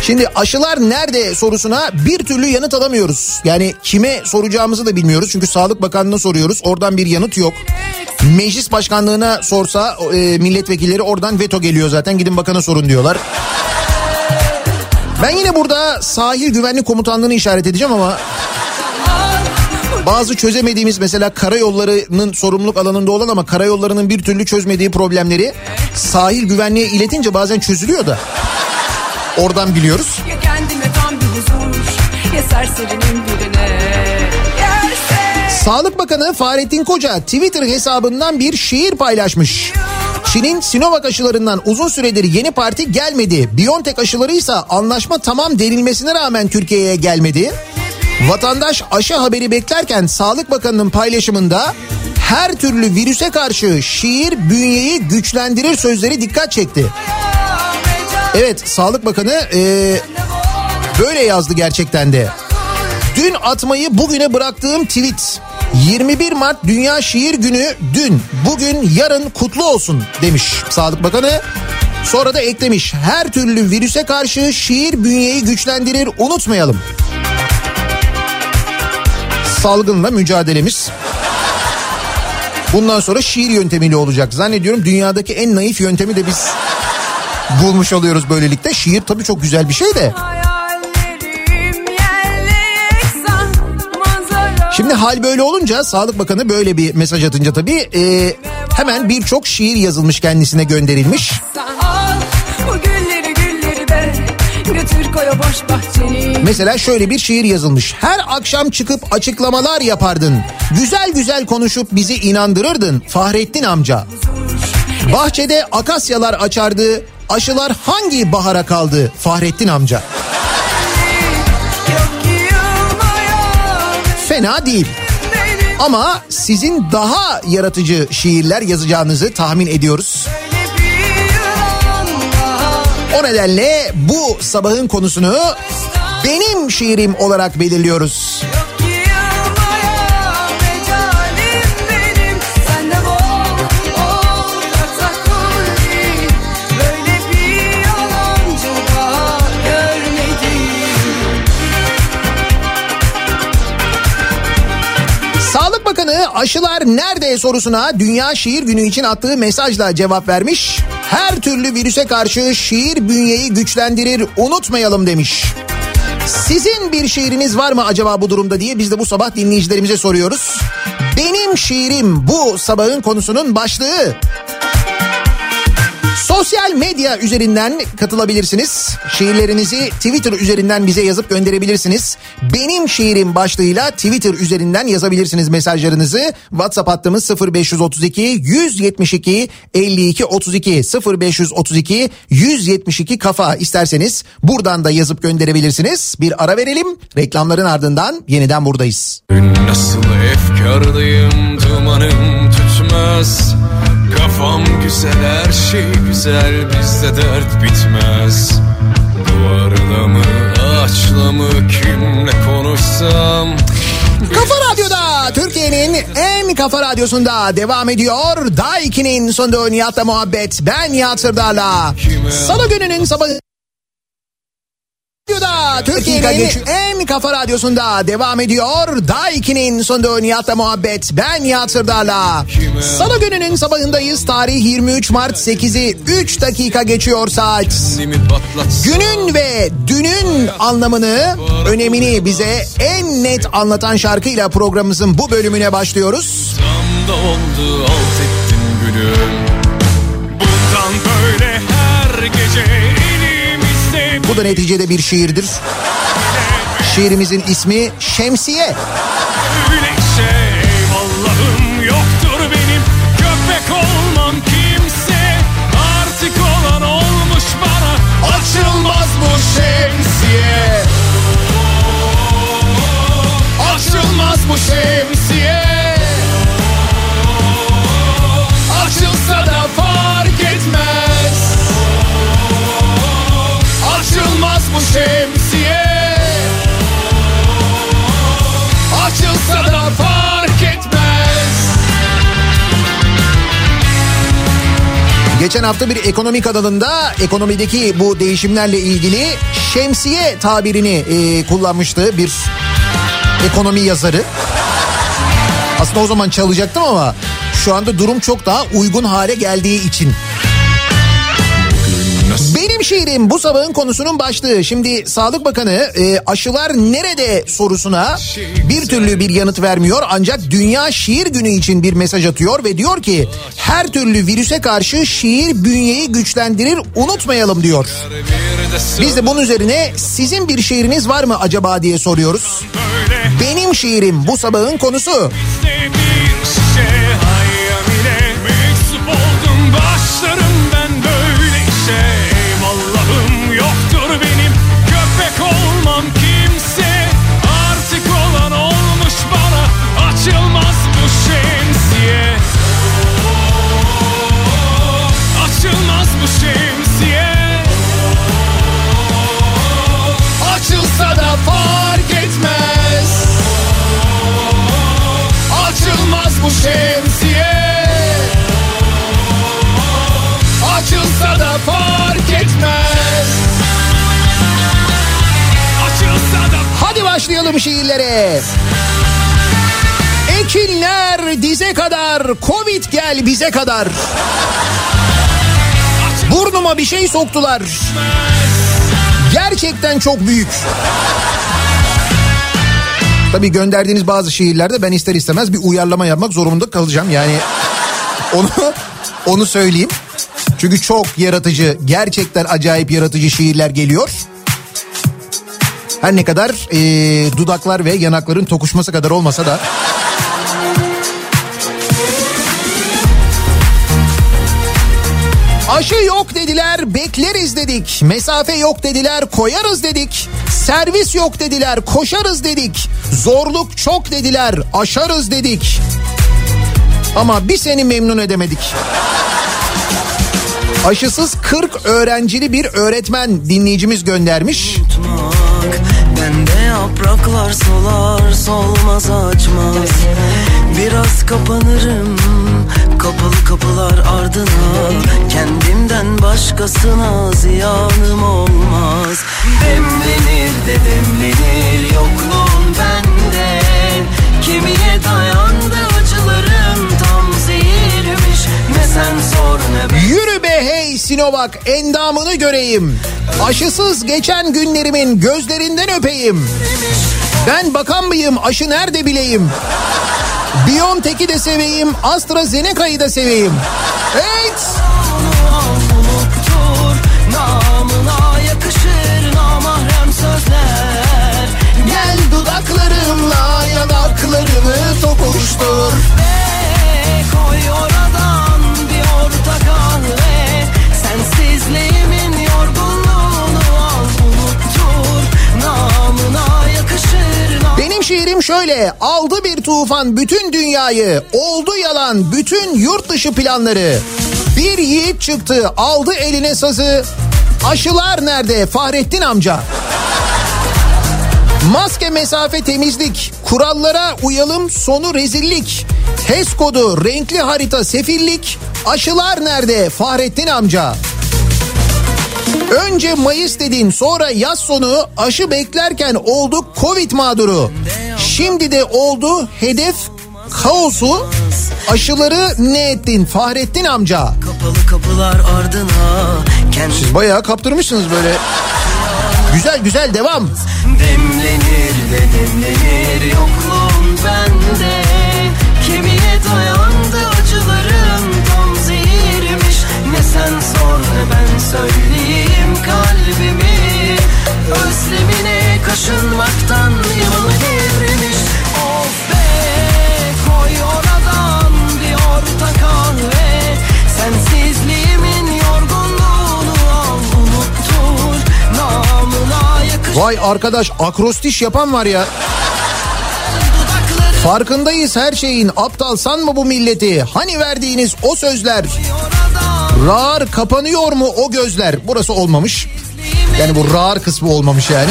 Şimdi aşılar nerede sorusuna bir türlü yanıt alamıyoruz. Yani kime soracağımızı da bilmiyoruz. Çünkü Sağlık Bakanlığı'na soruyoruz. Oradan bir yanıt yok. Meclis başkanlığına sorsa e, milletvekilleri oradan veto geliyor zaten. Gidin bakana sorun diyorlar. Ben yine burada sahil güvenlik komutanlığını işaret edeceğim ama bazı çözemediğimiz mesela karayollarının sorumluluk alanında olan ama karayollarının bir türlü çözmediği problemleri sahil güvenliğe iletince bazen çözülüyor da. Oradan biliyoruz. Ya kendime tam bir huzur Ya serserinin birine Yerse Sağlık Bakanı Fahrettin Koca Twitter hesabından bir şiir paylaşmış. Çin'in Sinovac aşılarından uzun süredir yeni parti gelmedi. BioNTech aşılarıysa anlaşma tamam denilmesine rağmen Türkiye'ye gelmedi. Vatandaş aşı haberi beklerken Sağlık Bakanı'nın paylaşımında her türlü virüse karşı şiir bünyeyi güçlendirir sözleri dikkat çekti. Evet Sağlık Bakanı e, böyle yazdı gerçekten de. Dün atmayı bugüne bıraktığım tweet 21 Mart Dünya Şiir Günü dün bugün yarın kutlu olsun demiş Sağlık Bakanı. Sonra da eklemiş her türlü virüse karşı şiir bünyeyi güçlendirir unutmayalım. Salgınla mücadelemiz bundan sonra şiir yöntemiyle olacak. Zannediyorum dünyadaki en naif yöntemi de biz bulmuş oluyoruz böylelikle. Şiir tabii çok güzel bir şey de. Şimdi hal böyle olunca Sağlık Bakanı böyle bir mesaj atınca tabii e, hemen birçok şiir yazılmış kendisine gönderilmiş. Bahçeni Mesela şöyle bir şiir yazılmış. Her akşam çıkıp açıklamalar yapardın. Güzel güzel konuşup bizi inandırırdın Fahrettin amca. Bahçede akasyalar açardı. Aşılar hangi bahara kaldı Fahrettin amca? Fena değil. Ama sizin daha yaratıcı şiirler yazacağınızı tahmin ediyoruz. O nedenle bu sabahın konusunu benim şiirim olarak belirliyoruz. Yok aşılar nerede sorusuna Dünya Şiir Günü için attığı mesajla cevap vermiş. Her türlü virüse karşı şiir bünyeyi güçlendirir unutmayalım demiş. Sizin bir şiiriniz var mı acaba bu durumda diye biz de bu sabah dinleyicilerimize soruyoruz. Benim şiirim bu sabahın konusunun başlığı. Sosyal medya üzerinden katılabilirsiniz. Şiirlerinizi Twitter üzerinden bize yazıp gönderebilirsiniz. Benim şiirim başlığıyla Twitter üzerinden yazabilirsiniz mesajlarınızı. WhatsApp hattımız 0532 172 52 32 0532 172 kafa isterseniz buradan da yazıp gönderebilirsiniz. Bir ara verelim. Reklamların ardından yeniden buradayız. Nasıl efkarlıyım dumanım tutmaz Kafam güzel her şey güzel bizde dert bitmez Duvarla mı ağaçla mı kimle konuşsam Kafa Radyo'da Türkiye'nin en kafa radyosunda devam ediyor. Daha 2'nin sonunda Nihat'la muhabbet. Ben Nihat Sırdar'la. Salı gününün sabahı. Radyoda Türkiye'nin en kafa radyosunda devam ediyor. Daha 2'nin sonunda Nihat'la muhabbet. Ben Nihat Sırdar'la. Salı gününün sabahındayız. Tarih 23 Mart 8'i 3 dakika geçiyor saat. Günün ve dünün anlamını, önemini bize en net anlatan şarkıyla programımızın bu bölümüne başlıyoruz. Tam da oldu alt ettin gülüm Bundan böyle her gece Bu da neticede bir şiirdir. Şiirimizin ismi Şemsiye. Eyvallahım yoktur benim. Köpek olmam kimse. Artık olan olmuş bana. Açılmaz bu şemsiye. Açılmaz bu şemsiye Geçen hafta bir ekonomi kanalında ekonomideki bu değişimlerle ilgili şemsiye tabirini e, kullanmıştı bir ekonomi yazarı. Aslında o zaman çalacaktım ama şu anda durum çok daha uygun hale geldiği için. Benim şiirim bu sabahın konusunun başlığı. Şimdi Sağlık Bakanı e, aşılar nerede sorusuna bir türlü bir yanıt vermiyor. Ancak Dünya Şiir Günü için bir mesaj atıyor ve diyor ki her türlü virüse karşı şiir bünyeyi güçlendirir unutmayalım diyor. Biz de bunun üzerine sizin bir şiiriniz var mı acaba diye soruyoruz. Benim şiirim bu sabahın konusu. bir şişe Bize kadar. Burnuma bir şey soktular. Gerçekten çok büyük. Tabii gönderdiğiniz bazı şiirlerde ben ister istemez bir uyarlama yapmak zorunda kalacağım. Yani onu onu söyleyeyim. Çünkü çok yaratıcı, gerçekten acayip yaratıcı şiirler geliyor. Her ne kadar eee, dudaklar ve yanakların tokuşması kadar olmasa da. Aşı yok dediler bekleriz dedik. Mesafe yok dediler koyarız dedik. Servis yok dediler koşarız dedik. Zorluk çok dediler aşarız dedik. Ama bir seni memnun edemedik. Aşısız 40 öğrencili bir öğretmen dinleyicimiz göndermiş. unutmak Bende yapraklar solar solmaz açmaz Biraz kapanırım kapalı kapılar ardına Kendimden başkasına ziyanım olmaz. Demlenir de demlenir yokluğun bende Kemiğe dayandı acılarım tam zehirmiş. Ne sen sor ne ben. Yürü hey Sinovac endamını göreyim. Aşısız geçen günlerimin gözlerinden öpeyim. Ben bakan mıyım aşı nerede bileyim. Biontech'i de seveyim AstraZeneca'yı da seveyim. Evet. Gel dudaklarımla yanaklarımı tokuştur. Ve koy oradan bir orta şöyle. Aldı bir tufan bütün dünyayı. Oldu yalan bütün yurt dışı planları. Bir yiğit çıktı aldı eline sazı. Aşılar nerede Fahrettin amca? Maske mesafe temizlik, kurallara uyalım sonu rezillik. HES kodu renkli harita sefillik, aşılar nerede Fahrettin amca? Önce Mayıs dedin sonra yaz sonu aşı beklerken olduk Covid mağduru. Şimdi de oldu hedef kaosu aşıları ne ettin Fahrettin amca? Kapalı kapılar ardına Kendi Bayağı kaptırmışsınız böyle. Güzel güzel devam. demlenir de demlenir yokluğun bende Kemiğe dayandı acılarım tam zehirmiş Ne sen sor ne ben söyleyeyim kalbimi Özlemine kaşınmaktan Vay arkadaş akrostiş yapan var ya. Farkındayız her şeyin aptal sanma bu milleti. Hani verdiğiniz o sözler. Rar kapanıyor mu o gözler? Burası olmamış. Yani bu rar kısmı olmamış yani.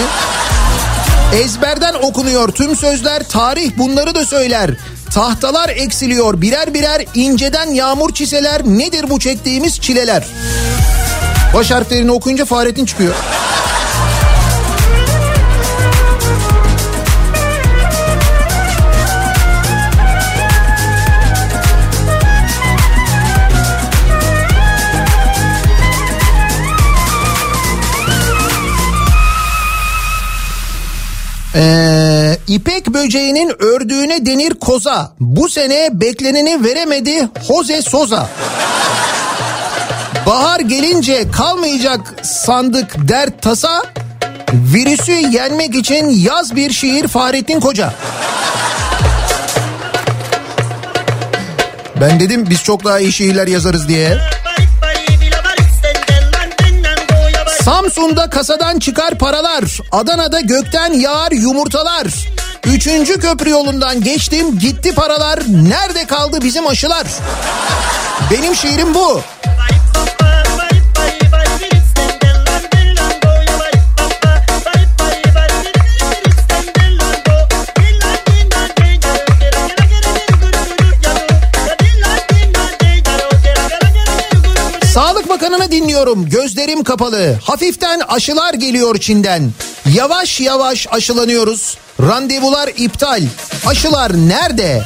Ezberden okunuyor tüm sözler tarih bunları da söyler. Tahtalar eksiliyor birer birer inceden yağmur çiseler nedir bu çektiğimiz çileler? Baş harflerini okuyunca Fahrettin çıkıyor. Ee, İpek böceğinin ördüğüne denir koza. Bu sene bekleneni veremedi Jose Soza. Bahar gelince kalmayacak sandık dert tasa. Virüsü yenmek için yaz bir şiir Fahrettin Koca. Ben dedim biz çok daha iyi şiirler yazarız diye. Samsun'da kasadan çıkar paralar. Adana'da gökten yağar yumurtalar. Üçüncü köprü yolundan geçtim gitti paralar. Nerede kaldı bizim aşılar? Benim şiirim bu. Bakanı'nı dinliyorum. Gözlerim kapalı. Hafiften aşılar geliyor Çin'den. Yavaş yavaş aşılanıyoruz. Randevular iptal. Aşılar nerede?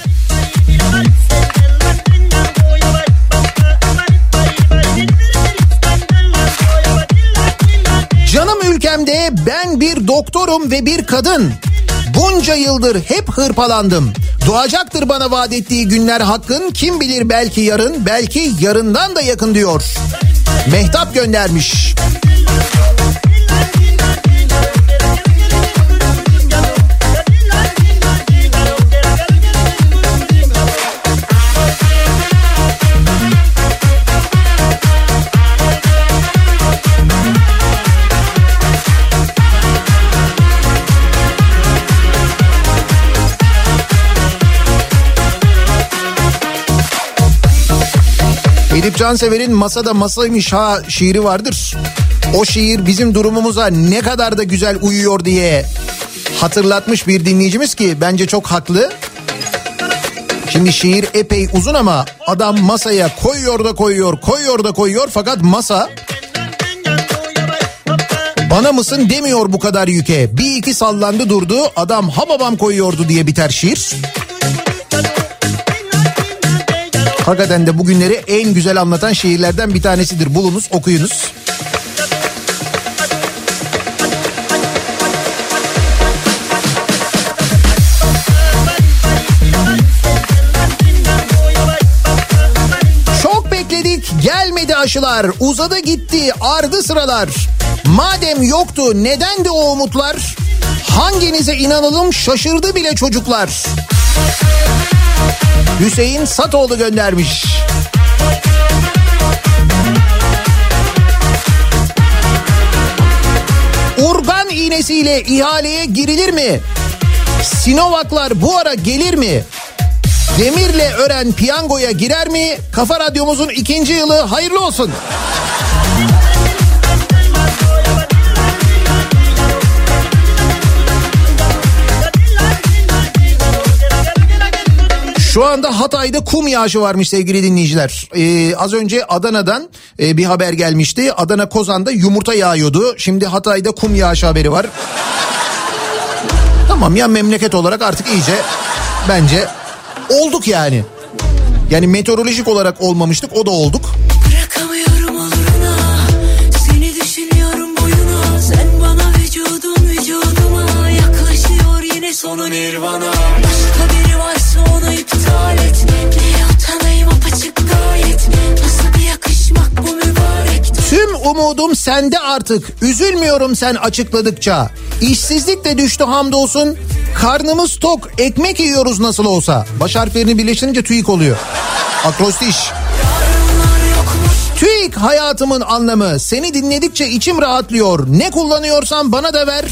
Canım ülkemde ben bir doktorum ve bir kadın. Bunca yıldır hep hırpalandım. Doğacaktır bana vaat ettiği günler hakkın. Kim bilir belki yarın, belki yarından da yakın diyor. Mehtap göndermiş. Edip Cansever'in Masada Masaymış ha şiiri vardır. O şiir bizim durumumuza ne kadar da güzel uyuyor diye hatırlatmış bir dinleyicimiz ki bence çok haklı. Şimdi şiir epey uzun ama adam masaya koyuyor da koyuyor, koyuyor da koyuyor fakat masa bana mısın demiyor bu kadar yüke. Bir iki sallandı durdu adam hababam koyuyordu diye biter şiir. Hakikaten bugünleri en güzel anlatan şiirlerden bir tanesidir. Bulunuz, okuyunuz. Çok bekledik, gelmedi aşılar. Uzadı gitti, ardı sıralar. Madem yoktu, neden de o umutlar? Hanginize inanalım şaşırdı bile çocuklar. Hüseyin Satoğlu göndermiş. Urgan iğnesiyle ihaleye girilir mi? Sinovaklar bu ara gelir mi? Demirle ören piyangoya girer mi? Kafa Radyomuzun ikinci yılı hayırlı olsun. Şu anda Hatay'da kum yağışı varmış sevgili dinleyiciler. Ee, az önce Adana'dan e, bir haber gelmişti. Adana Kozan'da yumurta yağıyordu. Şimdi Hatay'da kum yağışı haberi var. Tamam ya memleket olarak artık iyice bence olduk yani. Yani meteorolojik olarak olmamıştık o da olduk. Bırakamıyorum oluruna umudum sende artık. Üzülmüyorum sen açıkladıkça. İşsizlik de düştü hamdolsun. Karnımız tok, ekmek yiyoruz nasıl olsa. Baş harflerini birleştirince TÜİK oluyor. Akrostiş. TÜİK hayatımın anlamı. Seni dinledikçe içim rahatlıyor. Ne kullanıyorsan bana da ver.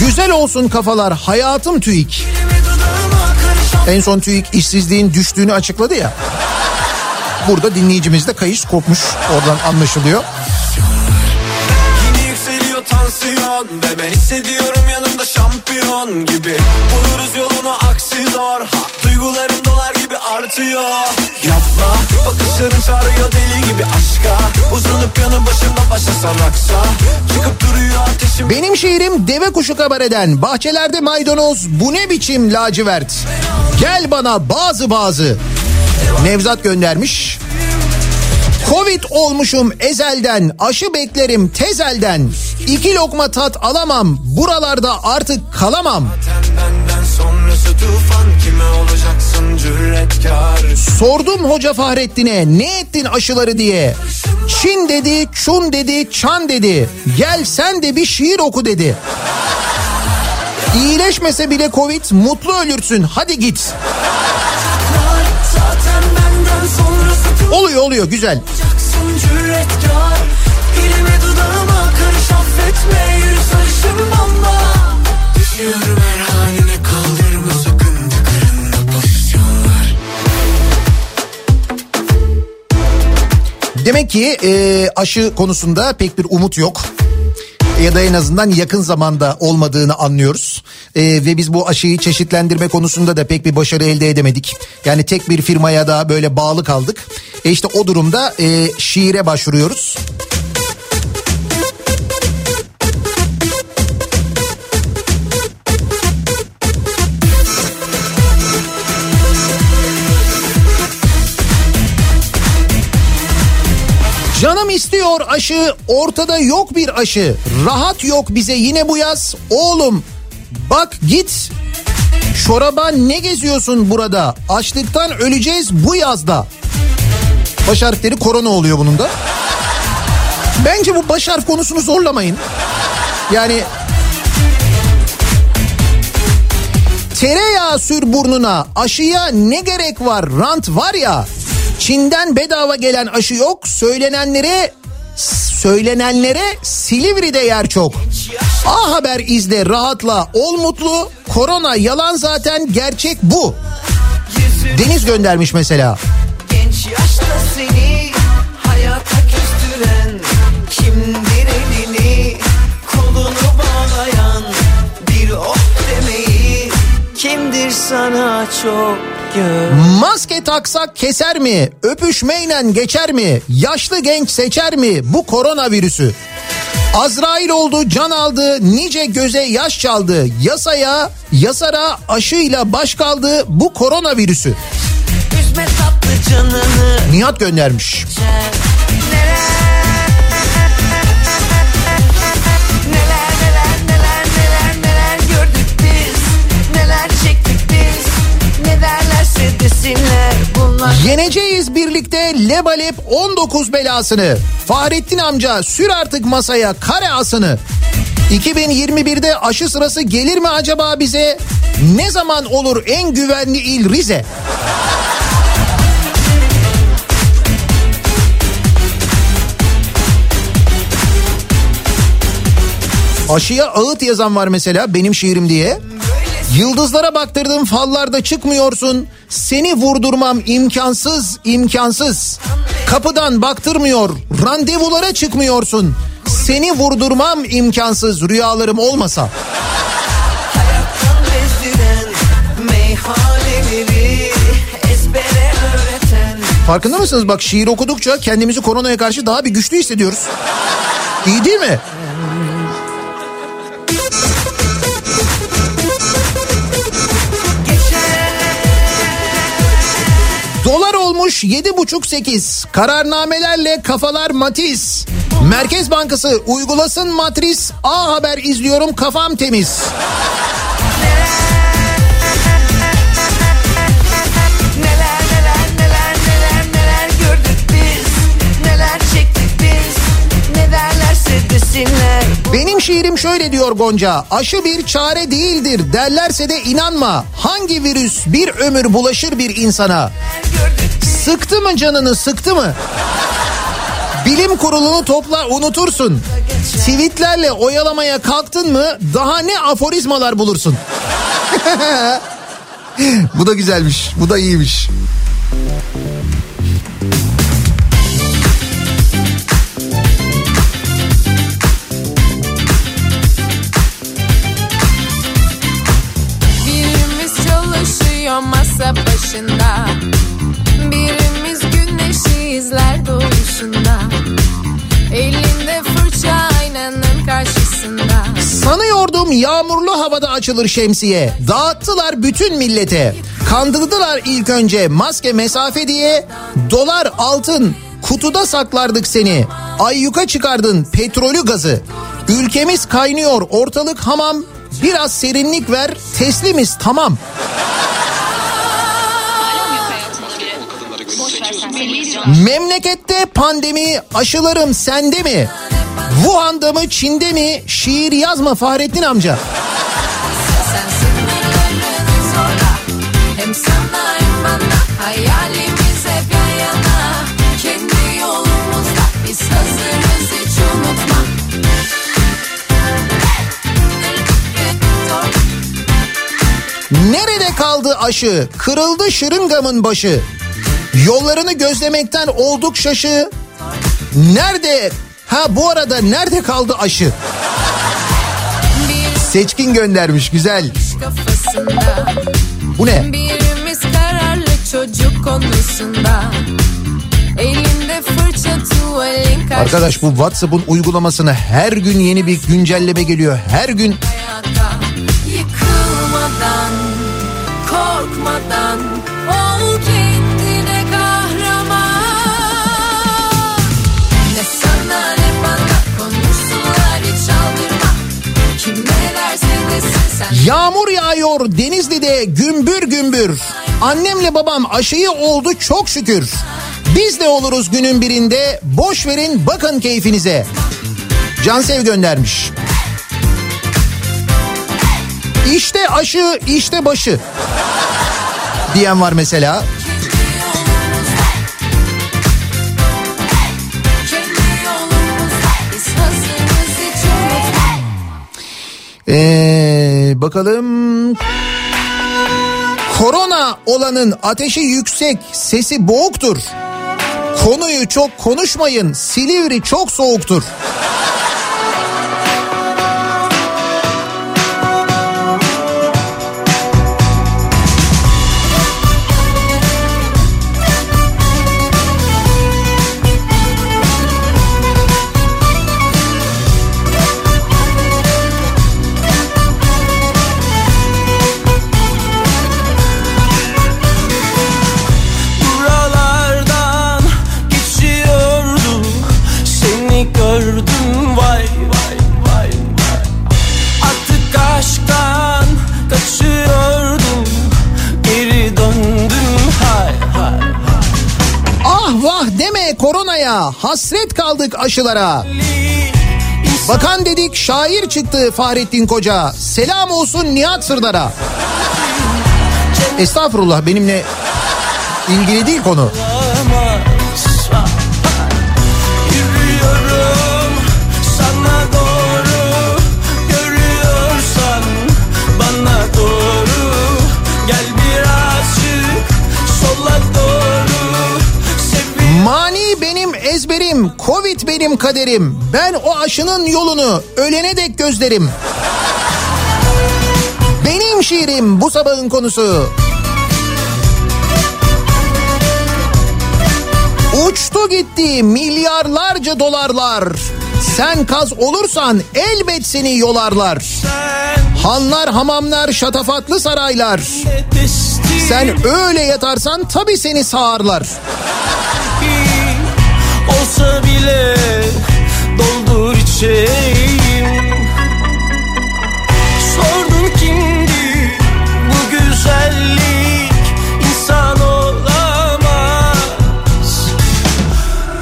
Güzel olsun kafalar. Hayatım TÜİK. En son TÜİK işsizliğin düştüğünü açıkladı ya. Burada dinleyicimizde kayış kopmuş. Oradan anlaşılıyor. Tansiyon Ve ben hissediyorum yanımda şampiyon gibi Buluruz yolunu aksi zor ha, Duygularım dolar gibi artıyor Yapma bakışların çağırıyor deli gibi aşka Uzanıp yanı başımda başlasan aksa Çıkıp duruyor ateşim Benim şehrim deve kuşu kabareden bahçelerde maydanoz bu ne biçim lacivert. Gel bana bazı bazı. Nevzat göndermiş. Covid olmuşum ezelden, aşı beklerim tezelden. İki lokma tat alamam, buralarda artık kalamam. Sordum hoca Fahrettin'e ne ettin aşıları diye. Çin dedi, Çun dedi, Çan dedi. Gel sen de bir şiir oku dedi. İyileşmese bile Covid mutlu ölürsün hadi git. Oluyor oluyor. Güzel. tutacaksın cüretkar. Dilime dudağıma karış affetme. Yürü sarışın bomba. Düşüyorum her haline kaldırma sakın Tıkırında pozisyonlar. Demek ki e, aşı konusunda pek bir umut yok. Ya da en azından yakın zamanda olmadığını anlıyoruz. E, ve biz bu aşıyı çeşitlendirme konusunda da pek bir başarı elde edemedik. Yani tek bir firmaya da böyle bağlı kaldık. E işte o durumda e, şiire başvuruyoruz. Canım istiyor aşı, ortada yok bir aşı. Rahat yok bize yine bu yaz. Oğlum bak git. Çoraba ne geziyorsun burada? Açlıktan öleceğiz bu yazda. Baş harfleri korona oluyor bunun da. Bence bu baş harf konusunu zorlamayın. Yani Tereyağı sür burnuna aşıya ne gerek var rant var ya Çin'den bedava gelen aşı yok söylenenlere söylenenlere Silivri'de yer çok. A Haber izle rahatla ol mutlu korona yalan zaten gerçek bu. Deniz göndermiş mesela. Genç yaşta seni hayata küstüren Kimdir elini kolunu bağlayan Bir oh demeyi kimdir sana çok Maske taksak keser mi? Öpüşmeyle geçer mi? Yaşlı genç seçer mi bu koronavirüsü? Azrail oldu, can aldı, nice göze yaş çaldı. Yasaya, yasara aşıyla baş kaldı bu koronavirüsü. Nihat göndermiş. Neler Yeneceğiz birlikte lebalep 19 belasını. Fahrettin amca sür artık masaya kare asını. 2021'de aşı sırası gelir mi acaba bize? Ne zaman olur en güvenli il Rize? Aşıya ağıt yazan var mesela benim şiirim diye. Yıldızlara baktırdım fallarda çıkmıyorsun. Seni vurdurmam imkansız imkansız. Kapıdan baktırmıyor randevulara çıkmıyorsun. Seni vurdurmam imkansız rüyalarım olmasa. Farkında mısınız bak şiir okudukça kendimizi koronaya karşı daha bir güçlü hissediyoruz. İyi değil mi? Olmuş yedi buçuk sekiz. Kararnamelerle kafalar matiz. Merkez Bankası uygulasın matris. A Haber izliyorum kafam temiz. Benim şiirim şöyle diyor Gonca. Aşı bir çare değildir derlerse de inanma. Hangi virüs bir ömür bulaşır bir insana? Sıktı mı canını sıktı mı? Bilim kurulunu topla unutursun. Tweetlerle oyalamaya kalktın mı daha ne aforizmalar bulursun. [laughs] Bu da güzelmiş. Bu da iyiymiş. Sanıyordum yağmurlu havada açılır şemsiye. Dağıttılar bütün millete. Kandırdılar ilk önce maske mesafe diye. Dolar altın kutuda saklardık seni. Ayyuka çıkardın petrolü gazı. Ülkemiz kaynıyor ortalık hamam. Biraz serinlik ver teslimiz tamam. Memlekette pandemi aşılarım sende mi? Wuhan'da mı Çin'de mi? Şiir yazma Fahrettin amca. Nerede kaldı aşı? Kırıldı şırıngamın başı. Yollarını gözlemekten olduk şaşı. Nerede? Ha bu arada nerede kaldı aşı? Seçkin göndermiş güzel. Bu ne? Birimiz kararlı çocuk konusunda Elinde fırça tuvalin Arkadaş bu WhatsApp'ın uygulamasına her gün yeni bir güncelleme geliyor. Her gün hayata Yıkılmadan, korkmadan Ol kendine Yağmur yağıyor Denizli'de gümbür gümbür. Annemle babam aşıyı oldu çok şükür. Biz de oluruz günün birinde. Boş verin bakın keyfinize. Cansev göndermiş. İşte aşı, işte başı. Diyen var mesela. Ee, bakalım. Korona olanın ateşi yüksek, sesi boğuktur. Konuyu çok konuşmayın, Silivri çok soğuktur. Kaldık aşılara. Bakan dedik şair çıktı Fahrettin Koca. Selam olsun Nihat Sırdar'a. Estağfurullah benimle ilgili değil konu. Benim ezberim, Covid benim kaderim. Ben o aşının yolunu ölene dek gözlerim. Benim şiirim bu sabahın konusu. Uçtu gitti milyarlarca dolarlar. Sen kaz olursan elbet seni yolarlar. Hanlar, hamamlar, şatafatlı saraylar. Sen öyle yatarsan tabii seni sağarlar. Olsa bile doldur içeyim Sordum kimdi bu güzellik insan olamaz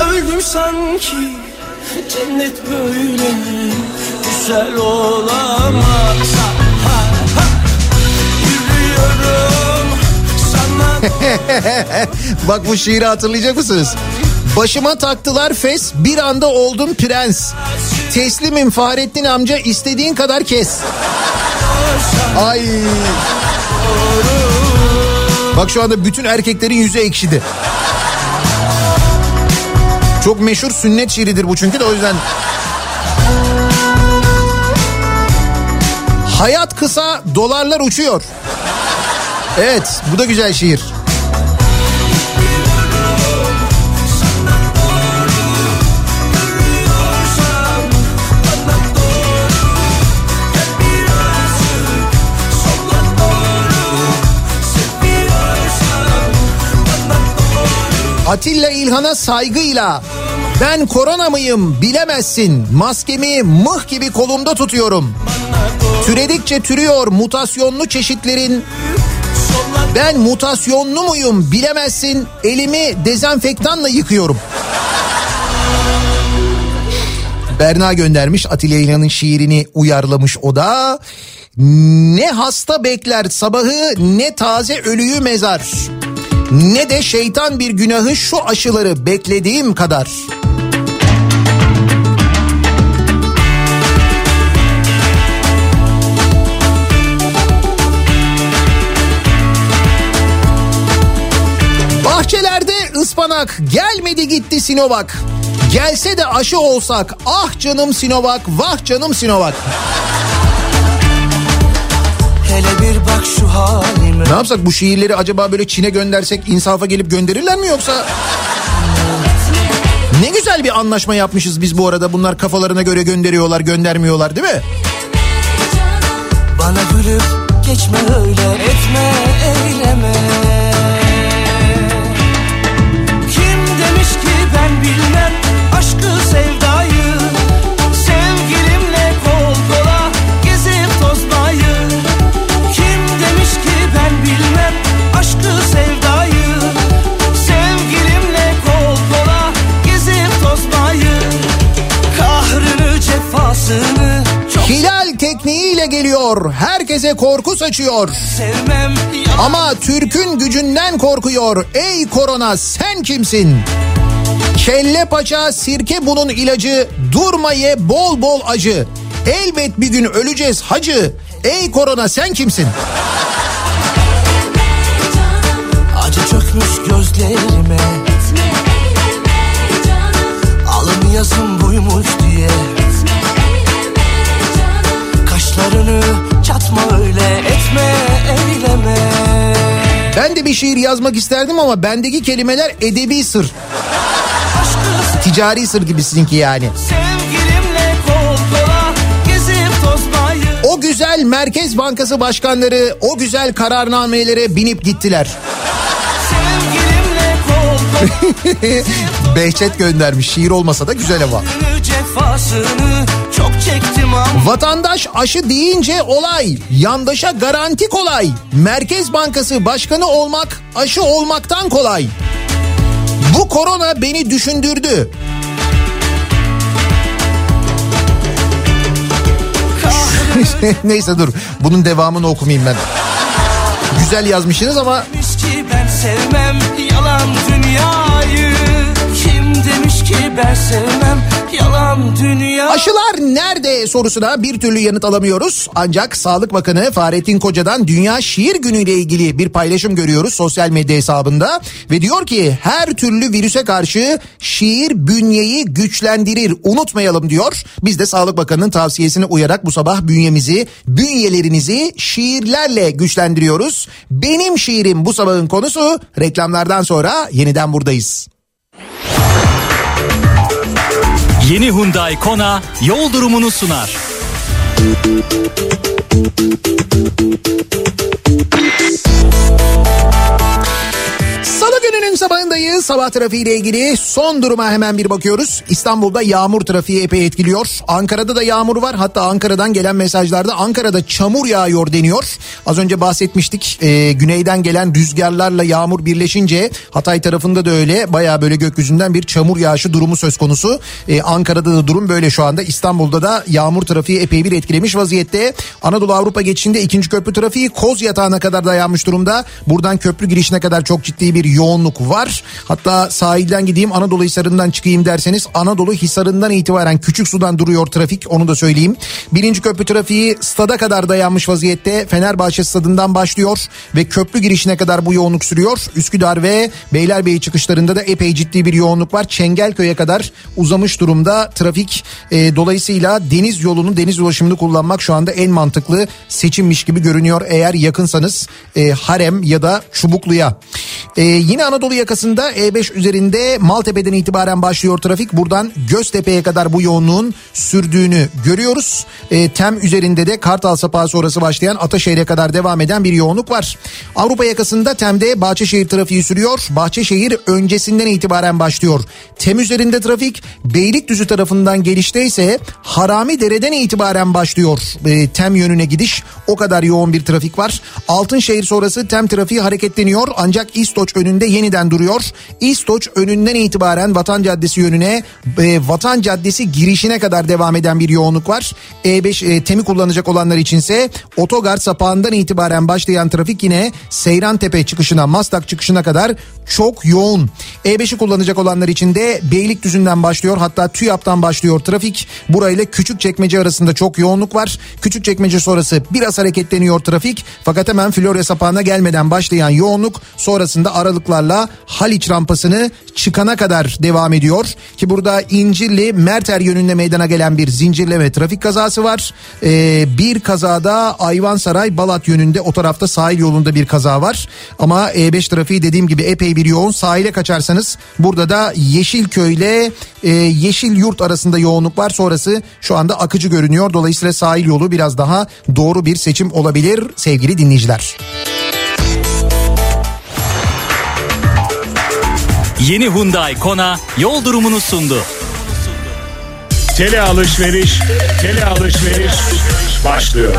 Öldüm sanki cennet böyle güzel olamaz Ha, ha. Yürüyorum sana [laughs] Bak bu şiiri hatırlayacak mısınız? Başıma taktılar fes bir anda oldum prens. Teslimim Fahrettin amca istediğin kadar kes. Ay. Bak şu anda bütün erkeklerin yüzü ekşidi. Çok meşhur sünnet şiiridir bu çünkü de o yüzden. Hayat kısa, dolarlar uçuyor. Evet, bu da güzel şiir. Atilla İlhan'a saygıyla ben korona mıyım bilemezsin. Maskemi mıh gibi kolumda tutuyorum. Türedikçe türüyor mutasyonlu çeşitlerin. Ben mutasyonlu muyum bilemezsin. Elimi dezenfektanla yıkıyorum. Berna göndermiş Atilla İlhan'ın şiirini uyarlamış o da. Ne hasta bekler sabahı ne taze ölüyü mezar. Ne de şeytan bir günahı şu aşıları beklediğim kadar. Bahçelerde ıspanak gelmedi gitti Sinovac. Gelse de aşı olsak ah canım Sinovac vah canım Sinovac. Hele bir bak şu halime Ne yapsak bu şiirleri acaba böyle Çin'e göndersek insafa gelip gönderirler mi yoksa? Ne güzel bir anlaşma yapmışız biz bu arada. Bunlar kafalarına göre gönderiyorlar, göndermiyorlar değil mi? Bana gülüp geçme öyle etme eyleme cefasını çok Hilal tekniğiyle geliyor. Herkese korku saçıyor. sevmem Ama Türk'ün gücünden korkuyor. Ey korona sen kimsin? Kelle paça sirke bunun ilacı. Durma ye bol bol acı. Elbet bir gün öleceğiz hacı. Ey korona sen kimsin? Acı çökmüş gözlerime Bir şiir yazmak isterdim ama bendeki kelimeler edebi sır. Ticari sır gibi sizinki yani. O güzel Merkez Bankası başkanları o güzel kararnamelere binip gittiler. [laughs] Behçet göndermiş şiir olmasa da güzel ama. Cefasını çok çektim ama Vatandaş aşı deyince olay, yandaşa garanti kolay. Merkez Bankası başkanı olmak aşı olmaktan kolay. Bu korona beni düşündürdü. [laughs] Neyse dur bunun devamını okumayayım ben. Güzel yazmışsınız ama ben sevmem yalan dünyayı demiş ki ben sevmem yalan dünya Aşılar nerede sorusuna bir türlü yanıt alamıyoruz. Ancak Sağlık Bakanı Fahrettin Koca'dan Dünya Şiir Günü ile ilgili bir paylaşım görüyoruz sosyal medya hesabında. Ve diyor ki her türlü virüse karşı şiir bünyeyi güçlendirir unutmayalım diyor. Biz de Sağlık Bakanı'nın tavsiyesine uyarak bu sabah bünyemizi, bünyelerinizi şiirlerle güçlendiriyoruz. Benim şiirim bu sabahın konusu reklamlardan sonra yeniden buradayız. Yeni Hyundai Kona yol durumunu sunar. Salı gününün sabahındayız. Sabah trafiğiyle ilgili son duruma hemen bir bakıyoruz. İstanbul'da yağmur trafiği epey etkiliyor. Ankara'da da yağmur var. Hatta Ankara'dan gelen mesajlarda Ankara'da çamur yağıyor deniyor. Az önce bahsetmiştik. Ee, güneyden gelen rüzgarlarla yağmur birleşince Hatay tarafında da öyle. Baya böyle gökyüzünden bir çamur yağışı durumu söz konusu. Ee, Ankara'da da durum böyle şu anda. İstanbul'da da yağmur trafiği epey bir etkilemiş vaziyette. Anadolu Avrupa geçişinde ikinci köprü trafiği Koz yatağına kadar dayanmış durumda. Buradan köprü girişine kadar çok ciddi bir yoğunluk var. Hatta sahilden gideyim Anadolu Hisarı'ndan çıkayım derseniz Anadolu Hisarı'ndan itibaren küçük sudan duruyor trafik onu da söyleyeyim. Birinci köprü trafiği stada kadar dayanmış vaziyette. Fenerbahçe stadından başlıyor ve köprü girişine kadar bu yoğunluk sürüyor. Üsküdar ve Beylerbeyi çıkışlarında da epey ciddi bir yoğunluk var. Çengelköy'e kadar uzamış durumda trafik. E, dolayısıyla deniz yolunu deniz ulaşımını kullanmak şu anda en mantıklı seçimmiş gibi görünüyor. Eğer yakınsanız e, Harem ya da Çubuklu'ya. E, yine Anadolu yakasında E5 E5 üzerinde Maltepe'den itibaren başlıyor trafik. Buradan Göztepe'ye kadar bu yoğunluğun sürdüğünü görüyoruz. E, Tem üzerinde de Kartal Sapağı sonrası başlayan Ataşehir'e kadar devam eden bir yoğunluk var. Avrupa yakasında Tem'de Bahçeşehir trafiği sürüyor. Bahçeşehir öncesinden itibaren başlıyor. Tem üzerinde trafik Beylikdüzü tarafından gelişte ise Harami Dere'den itibaren başlıyor. E, Tem yönüne gidiş o kadar yoğun bir trafik var. Altınşehir sonrası Tem trafiği hareketleniyor ancak İstoç önünde yeniden duruyor. İstoç önünden itibaren Vatan Caddesi yönüne e, Vatan Caddesi girişine kadar devam eden bir yoğunluk var. E5 e, Tem'i kullanacak olanlar içinse otogar sapağından itibaren başlayan trafik yine Seyran Tepe çıkışına Maslak çıkışına kadar çok yoğun. E5'i kullanacak olanlar için de Beylikdüzü'nden başlıyor hatta TÜYAP'tan başlıyor trafik. Burayla Küçükçekmece arasında çok yoğunluk var. Küçükçekmece sonrası biraz hareketleniyor trafik. Fakat hemen Florya sapağına gelmeden başlayan yoğunluk sonrasında aralıklarla Haliç rampasını çıkana kadar devam ediyor. Ki burada İncirli Merter yönünde meydana gelen bir zincirleme trafik kazası var. Ee, bir kazada Ayvansaray Balat yönünde o tarafta sahil yolunda bir kaza var. Ama E5 trafiği dediğim gibi epey bir yoğun. Sahile kaçarsanız burada da Yeşilköy ile e, Yeşil Yurt arasında yoğunluk var. Sonrası şu anda akıcı görünüyor. Dolayısıyla sahil yolu biraz daha doğru bir seçim olabilir sevgili dinleyiciler. Yeni Hyundai Kona yol durumunu sundu. Tele alışveriş, tele alışveriş başlıyor.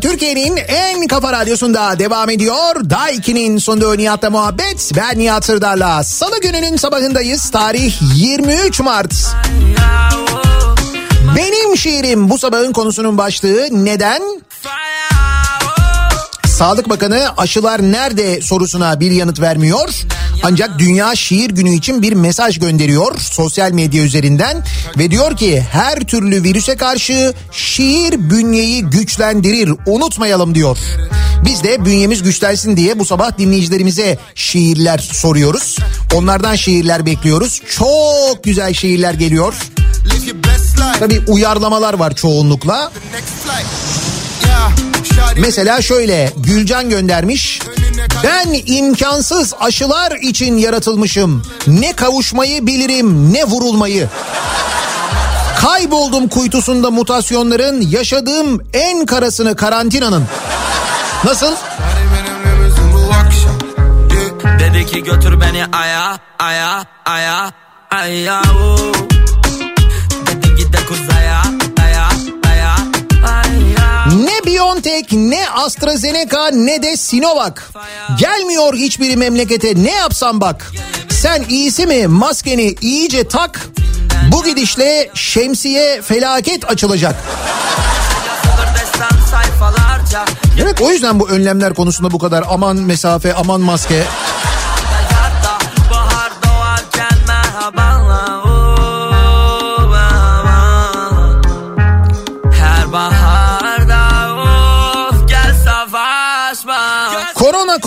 Türkiye'nin en kafa radyosunda devam ediyor. Daiki'nin sunduğu Nihat'la muhabbet. Ben Nihat Sırdar'la. Salı gününün sabahındayız. Tarih 23 Mart. Benim şiirim bu sabahın konusunun başlığı neden? Sağlık Bakanı aşılar nerede sorusuna bir yanıt vermiyor. Ancak Dünya Şiir Günü için bir mesaj gönderiyor sosyal medya üzerinden ve diyor ki her türlü virüse karşı şiir bünyeyi güçlendirir unutmayalım diyor. Biz de bünyemiz güçlensin diye bu sabah dinleyicilerimize şiirler soruyoruz. Onlardan şiirler bekliyoruz. Çok güzel şiirler geliyor. Tabii uyarlamalar var çoğunlukla. Mesela şöyle Gülcan göndermiş. Ben imkansız aşılar için yaratılmışım. Ne kavuşmayı bilirim ne vurulmayı. Kayboldum kuytusunda mutasyonların yaşadığım en karasını karantinanın. Nasıl? Dedi ki götür beni aya aya aya aya Ne Biontech ne AstraZeneca ne de Sinovac. Gelmiyor hiçbiri memlekete ne yapsam bak. Sen iyisi mi maskeni iyice tak. Bu gidişle şemsiye felaket açılacak. Evet o yüzden bu önlemler konusunda bu kadar aman mesafe aman maske.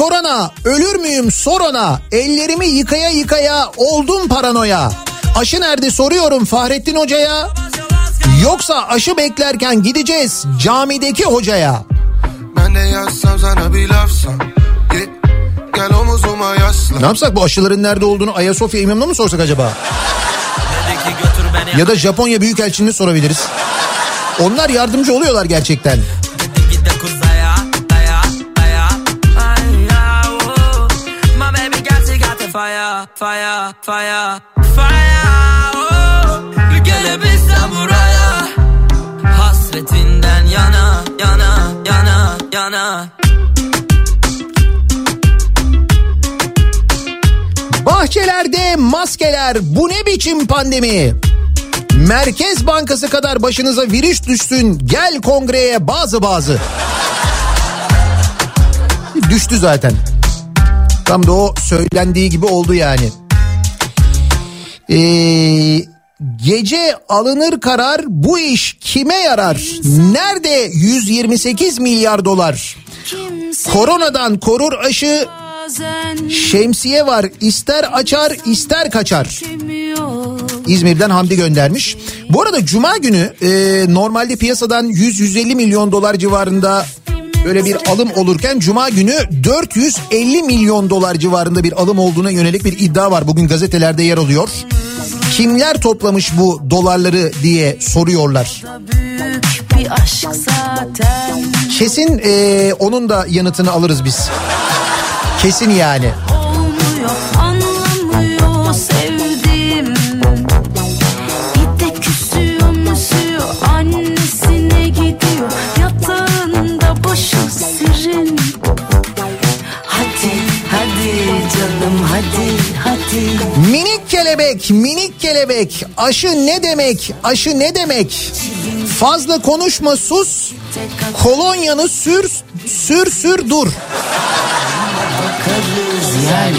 Korona ölür müyüm sorona ellerimi yıkaya yıkaya oldum paranoya. Aşı nerede soruyorum Fahrettin Hoca'ya. Yoksa aşı beklerken gideceğiz camideki hocaya. Ben de yazsam sana bir lafsan Yeah Gel omuzuma yaslan Ne yapsak bu aşıların nerede olduğunu Ayasofya İmamı'na mı sorsak acaba? Ya da Japonya Büyükelçiliğine sorabiliriz. Onlar yardımcı oluyorlar gerçekten. Fire fire fire fire oo. Gelebilsem buraya Hasretinden yana yana yana yana Bahçelerde maskeler bu ne biçim pandemi? Merkez Bankası kadar başınıza virüs düşsün gel kongreye bazı bazı. Düştü zaten. Tam da o söylendiği gibi oldu yani. Ee, gece alınır karar bu iş kime yarar? Nerede 128 milyar dolar? Koronadan korur aşı şemsiye var ister açar ister kaçar. İzmir'den Hamdi göndermiş. Bu arada Cuma günü e, normalde piyasadan 100-150 milyon dolar civarında böyle bir alım olurken Cuma günü 450 milyon dolar civarında bir alım olduğuna yönelik bir iddia var. Bugün gazetelerde yer alıyor. Kimler toplamış bu dolarları diye soruyorlar. Kesin e, onun da yanıtını alırız biz. Kesin yani. olmuyor anlamıyor sevdim kelebek, minik kelebek. Aşı ne demek? Aşı ne demek? Fazla konuşma sus. Kolonyanı sür, sür sür dur. yani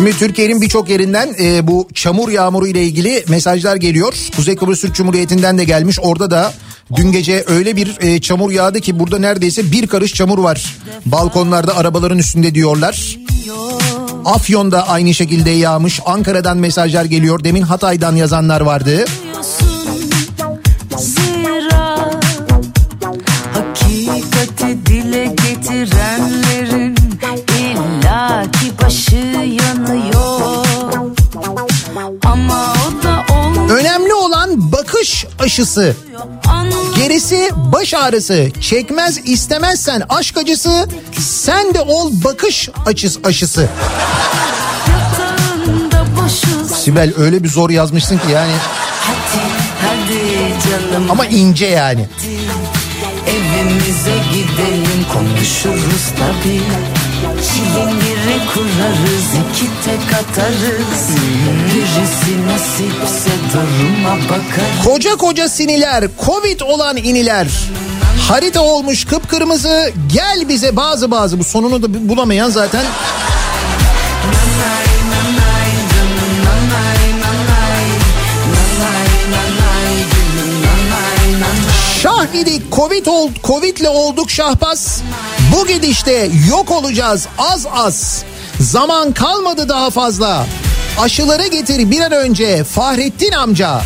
Şimdi Türkiye'nin birçok yerinden e, bu çamur yağmuru ile ilgili mesajlar geliyor. Kuzey Kıbrıs Türk Cumhuriyeti'nden de gelmiş. Orada da dün gece öyle bir e, çamur yağdı ki burada neredeyse bir karış çamur var. Balkonlarda arabaların üstünde diyorlar. Afyon'da aynı şekilde yağmış. Ankara'dan mesajlar geliyor. Demin Hatay'dan yazanlar vardı. Zira bakış aşısı. Gerisi baş ağrısı. Çekmez istemezsen aşk acısı. Sen de ol bakış açıs aşısı. Sibel öyle bir zor yazmışsın ki yani. Hadi hadi Ama ince yani. evimize gidelim konuşuruz tabii. Çilingiri kurarız iki tek atarız. Birisi nasipse duruma bakarız. Koca koca siniler, covid olan iniler. Harita olmuş kıpkırmızı gel bize bazı bazı bu sonunu da bulamayan zaten idik Covid ol, Covid'le olduk şahbaz. Bu gidişte yok olacağız az az. Zaman kalmadı daha fazla. Aşıları getir bir an önce Fahrettin amca.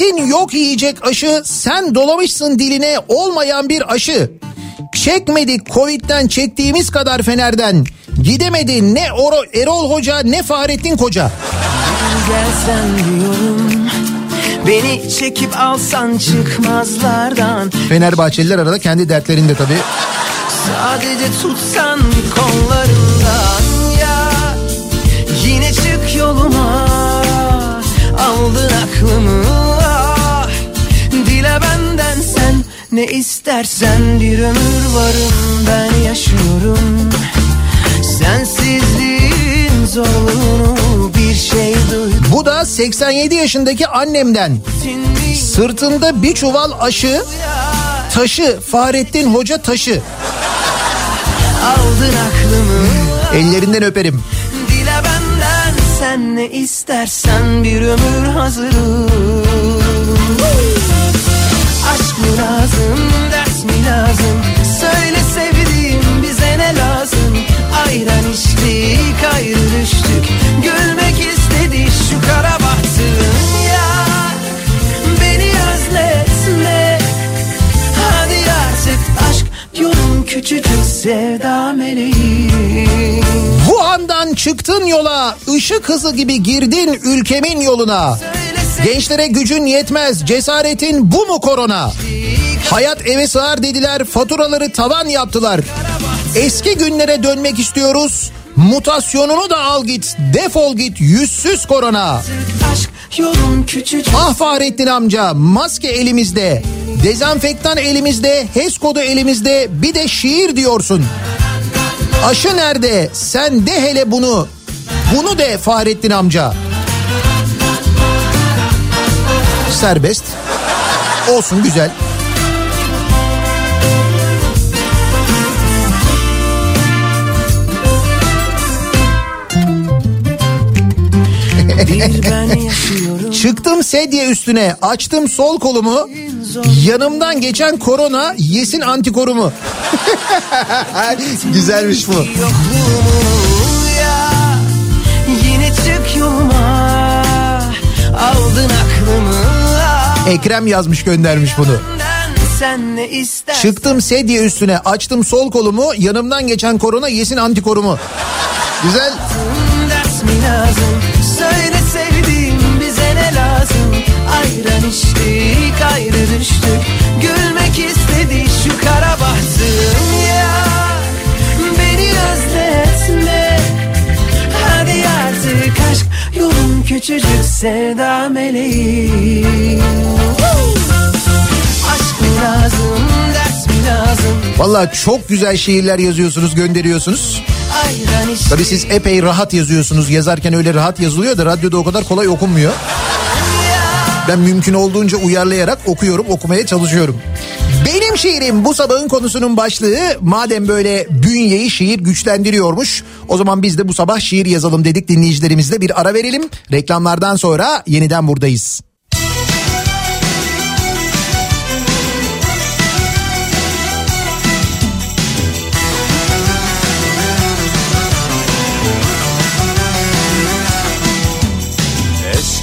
Milletin yok yiyecek aşı sen dolamışsın diline olmayan bir aşı. Çekmedik Covid'den çektiğimiz kadar Fener'den. Gidemedi ne Oro, Erol Hoca ne Fahrettin Koca. Gelsen diyorum Beni çekip alsan çıkmazlardan Fenerbahçeliler arada kendi dertlerinde tabii. Sadece tutsan kollarından ya Yine çık yoluma Aldın aklımı ne istersen Bir ömür varım ben yaşıyorum Sensizliğin zorluğunu bir şey duydum Bu da 87 yaşındaki annemden. Sırtında bir çuval aşı, taşı Fahrettin Hoca taşı. Aldın aklımı Ellerinden öperim. Dile benden sen ne istersen bir ömür hazırım Aşk mı lazım ders mi lazım? Söyle sevdiğim bize ne lazım? Ayran içtik ayrı düştük. Gülmek istedi şu kara bahtım ya Beni özletme. Hadi artık aşk yolun küçücük sevda meleği Wuhan'dan çıktın yola, ışık hızı gibi girdin ülkemin yoluna. Gençlere gücün yetmez, cesaretin bu mu korona? Hayat eve sığar dediler, faturaları tavan yaptılar. Eski günlere dönmek istiyoruz. Mutasyonunu da al git. Defol git yüzsüz korona. Ah Fahrettin amca maske elimizde. Dezenfektan elimizde, HES kodu elimizde, bir de şiir diyorsun. Aşı nerede? Sen de hele bunu. Bunu de Fahrettin amca. Serbest. Olsun güzel. bir [laughs] Çıktım sedye üstüne, açtım sol kolumu. Yanımdan geçen korona yesin antikorumu. [laughs] Güzelmiş bu. Ekrem yazmış göndermiş bunu. Çıktım sedye üstüne, açtım sol kolumu. Yanımdan geçen korona yesin antikorumu. Güzel. Ders mi lazım Ayran içtik ayrı düştük Gülmek istedi şu kara bahtım ya Beni özletme Hadi artık aşk Yolun küçücük sevda meleğim Aşk mı lazım ders mi lazım Valla çok güzel şiirler yazıyorsunuz, gönderiyorsunuz. Tabii siz epey rahat yazıyorsunuz. Yazarken öyle rahat yazılıyor da radyoda o kadar kolay okunmuyor. Ben mümkün olduğunca uyarlayarak okuyorum, okumaya çalışıyorum. Benim şiirim bu sabahın konusunun başlığı. Madem böyle bünyeyi şiir güçlendiriyormuş. O zaman biz de bu sabah şiir yazalım dedik dinleyicilerimizle bir ara verelim. Reklamlardan sonra yeniden buradayız.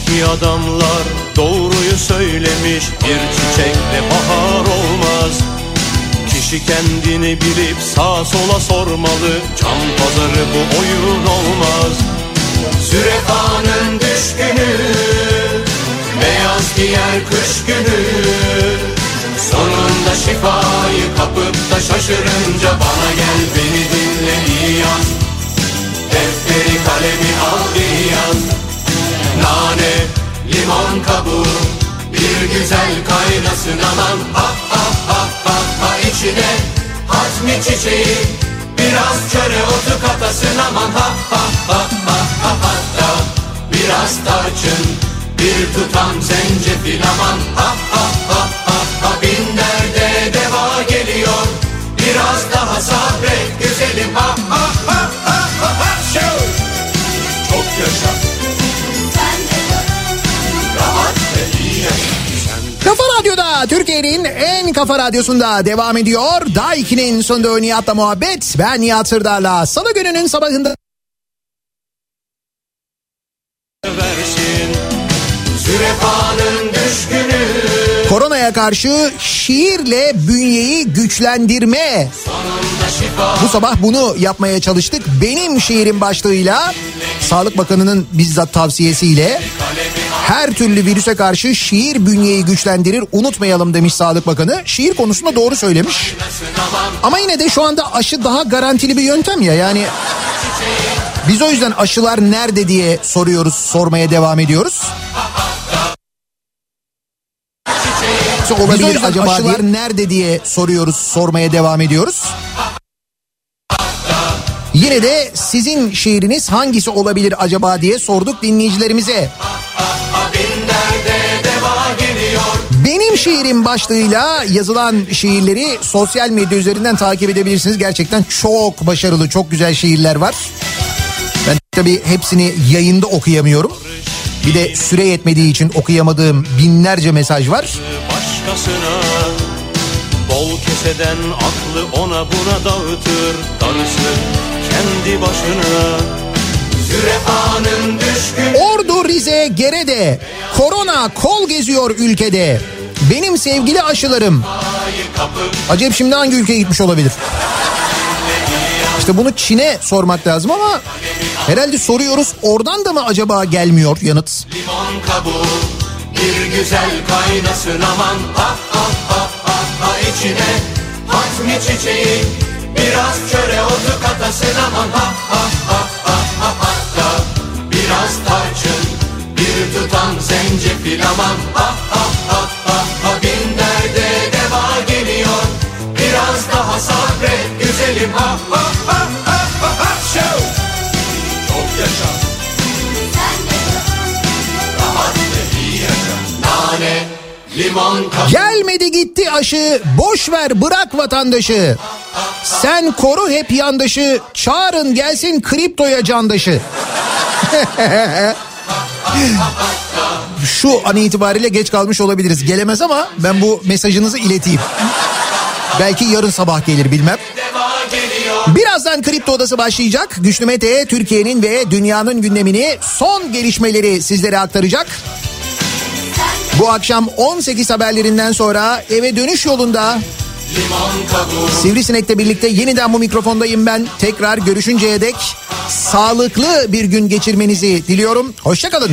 Eski adamlar doğruyu söylemiş Bir çiçekle bahar olmaz. Kişi kendini bilip sağa sola sormalı Can pazarı bu oyun olmaz. Sürefanın düşkünü Beyaz giyer kış günü. Sonunda şifayı kapıp da şaşırınca Bana gel beni dinle iyi yaz Defteri kalemi al iyi yaz Nane, limon kabuğu Bir güzel kaynasın aman. Ha ha ha ha ha içine Hazmi çiçeği Biraz köre otu katasın aman. Ha ha ha ha ha hatta Biraz tarçın Bir tutam zencefil aman. Ha ha ha ha ha Bin Türkiye'nin en kafa radyosunda devam ediyor. Daiki'nin sonunda Nihat'la muhabbet. Ben Nihat Sırdar'la Salı gününün sabahında versin koronaya karşı şiirle bünyeyi güçlendirme. Bu sabah bunu yapmaya çalıştık. Benim şiirim başlığıyla Sağlık Bakanı'nın bizzat tavsiyesiyle her türlü virüse karşı şiir bünyeyi güçlendirir unutmayalım demiş Sağlık Bakanı. Şiir konusunda doğru söylemiş. Ama yine de şu anda aşı daha garantili bir yöntem ya yani biz o yüzden aşılar nerede diye soruyoruz, sormaya devam ediyoruz. Olabilir acaba aşılar nerede diye soruyoruz, sormaya devam ediyoruz. Yine de sizin şiiriniz hangisi olabilir acaba diye sorduk dinleyicilerimize. Şiirim başlığıyla yazılan şiirleri sosyal medya üzerinden takip edebilirsiniz. Gerçekten çok başarılı, çok güzel şiirler var. Ben tabii hepsini yayında okuyamıyorum. Bir de süre yetmediği için okuyamadığım binlerce mesaj var. başkasına Bol keseden aklı ona buna dağıtır Darısı kendi başına Ordu, Rize, Gerede. Korona kol geziyor ülkede. Benim sevgili aşılarım. Acep şimdi hangi ülkeye gitmiş olabilir? İşte bunu Çin'e sormak lazım ama herhalde soruyoruz oradan da mı acaba gelmiyor yanıt? limon kabuğu Bir güzel kaynasın aman Ha ha ha ha ha içine Hatmi çiçeği Biraz çöre otu katasın aman ha ha ha ha ha hatta Biraz tarçın bir tutam zencefil aman ha ha ha ha ha. Bin derde deva geliyor. Biraz daha sabret güzelim. Nane, limon, kaşık Gelmedi gitti aşı boş ver bırak vatandaşı. Sen koru hep yandaşı çağırın gelsin kriptoya candaşı. [laughs] Şu an itibariyle geç kalmış olabiliriz. Gelemez ama ben bu mesajınızı ileteyim. Belki yarın sabah gelir bilmem. Birazdan Kripto Odası başlayacak. Güçlü Mete Türkiye'nin ve dünyanın gündemini son gelişmeleri sizlere aktaracak. Bu akşam 18 haberlerinden sonra eve dönüş yolunda Sivrisinek'le birlikte yeniden bu mikrofondayım ben. Tekrar görüşünceye dek sağlıklı bir gün geçirmenizi diliyorum. Hoşçakalın.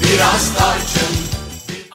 Biraz tarçın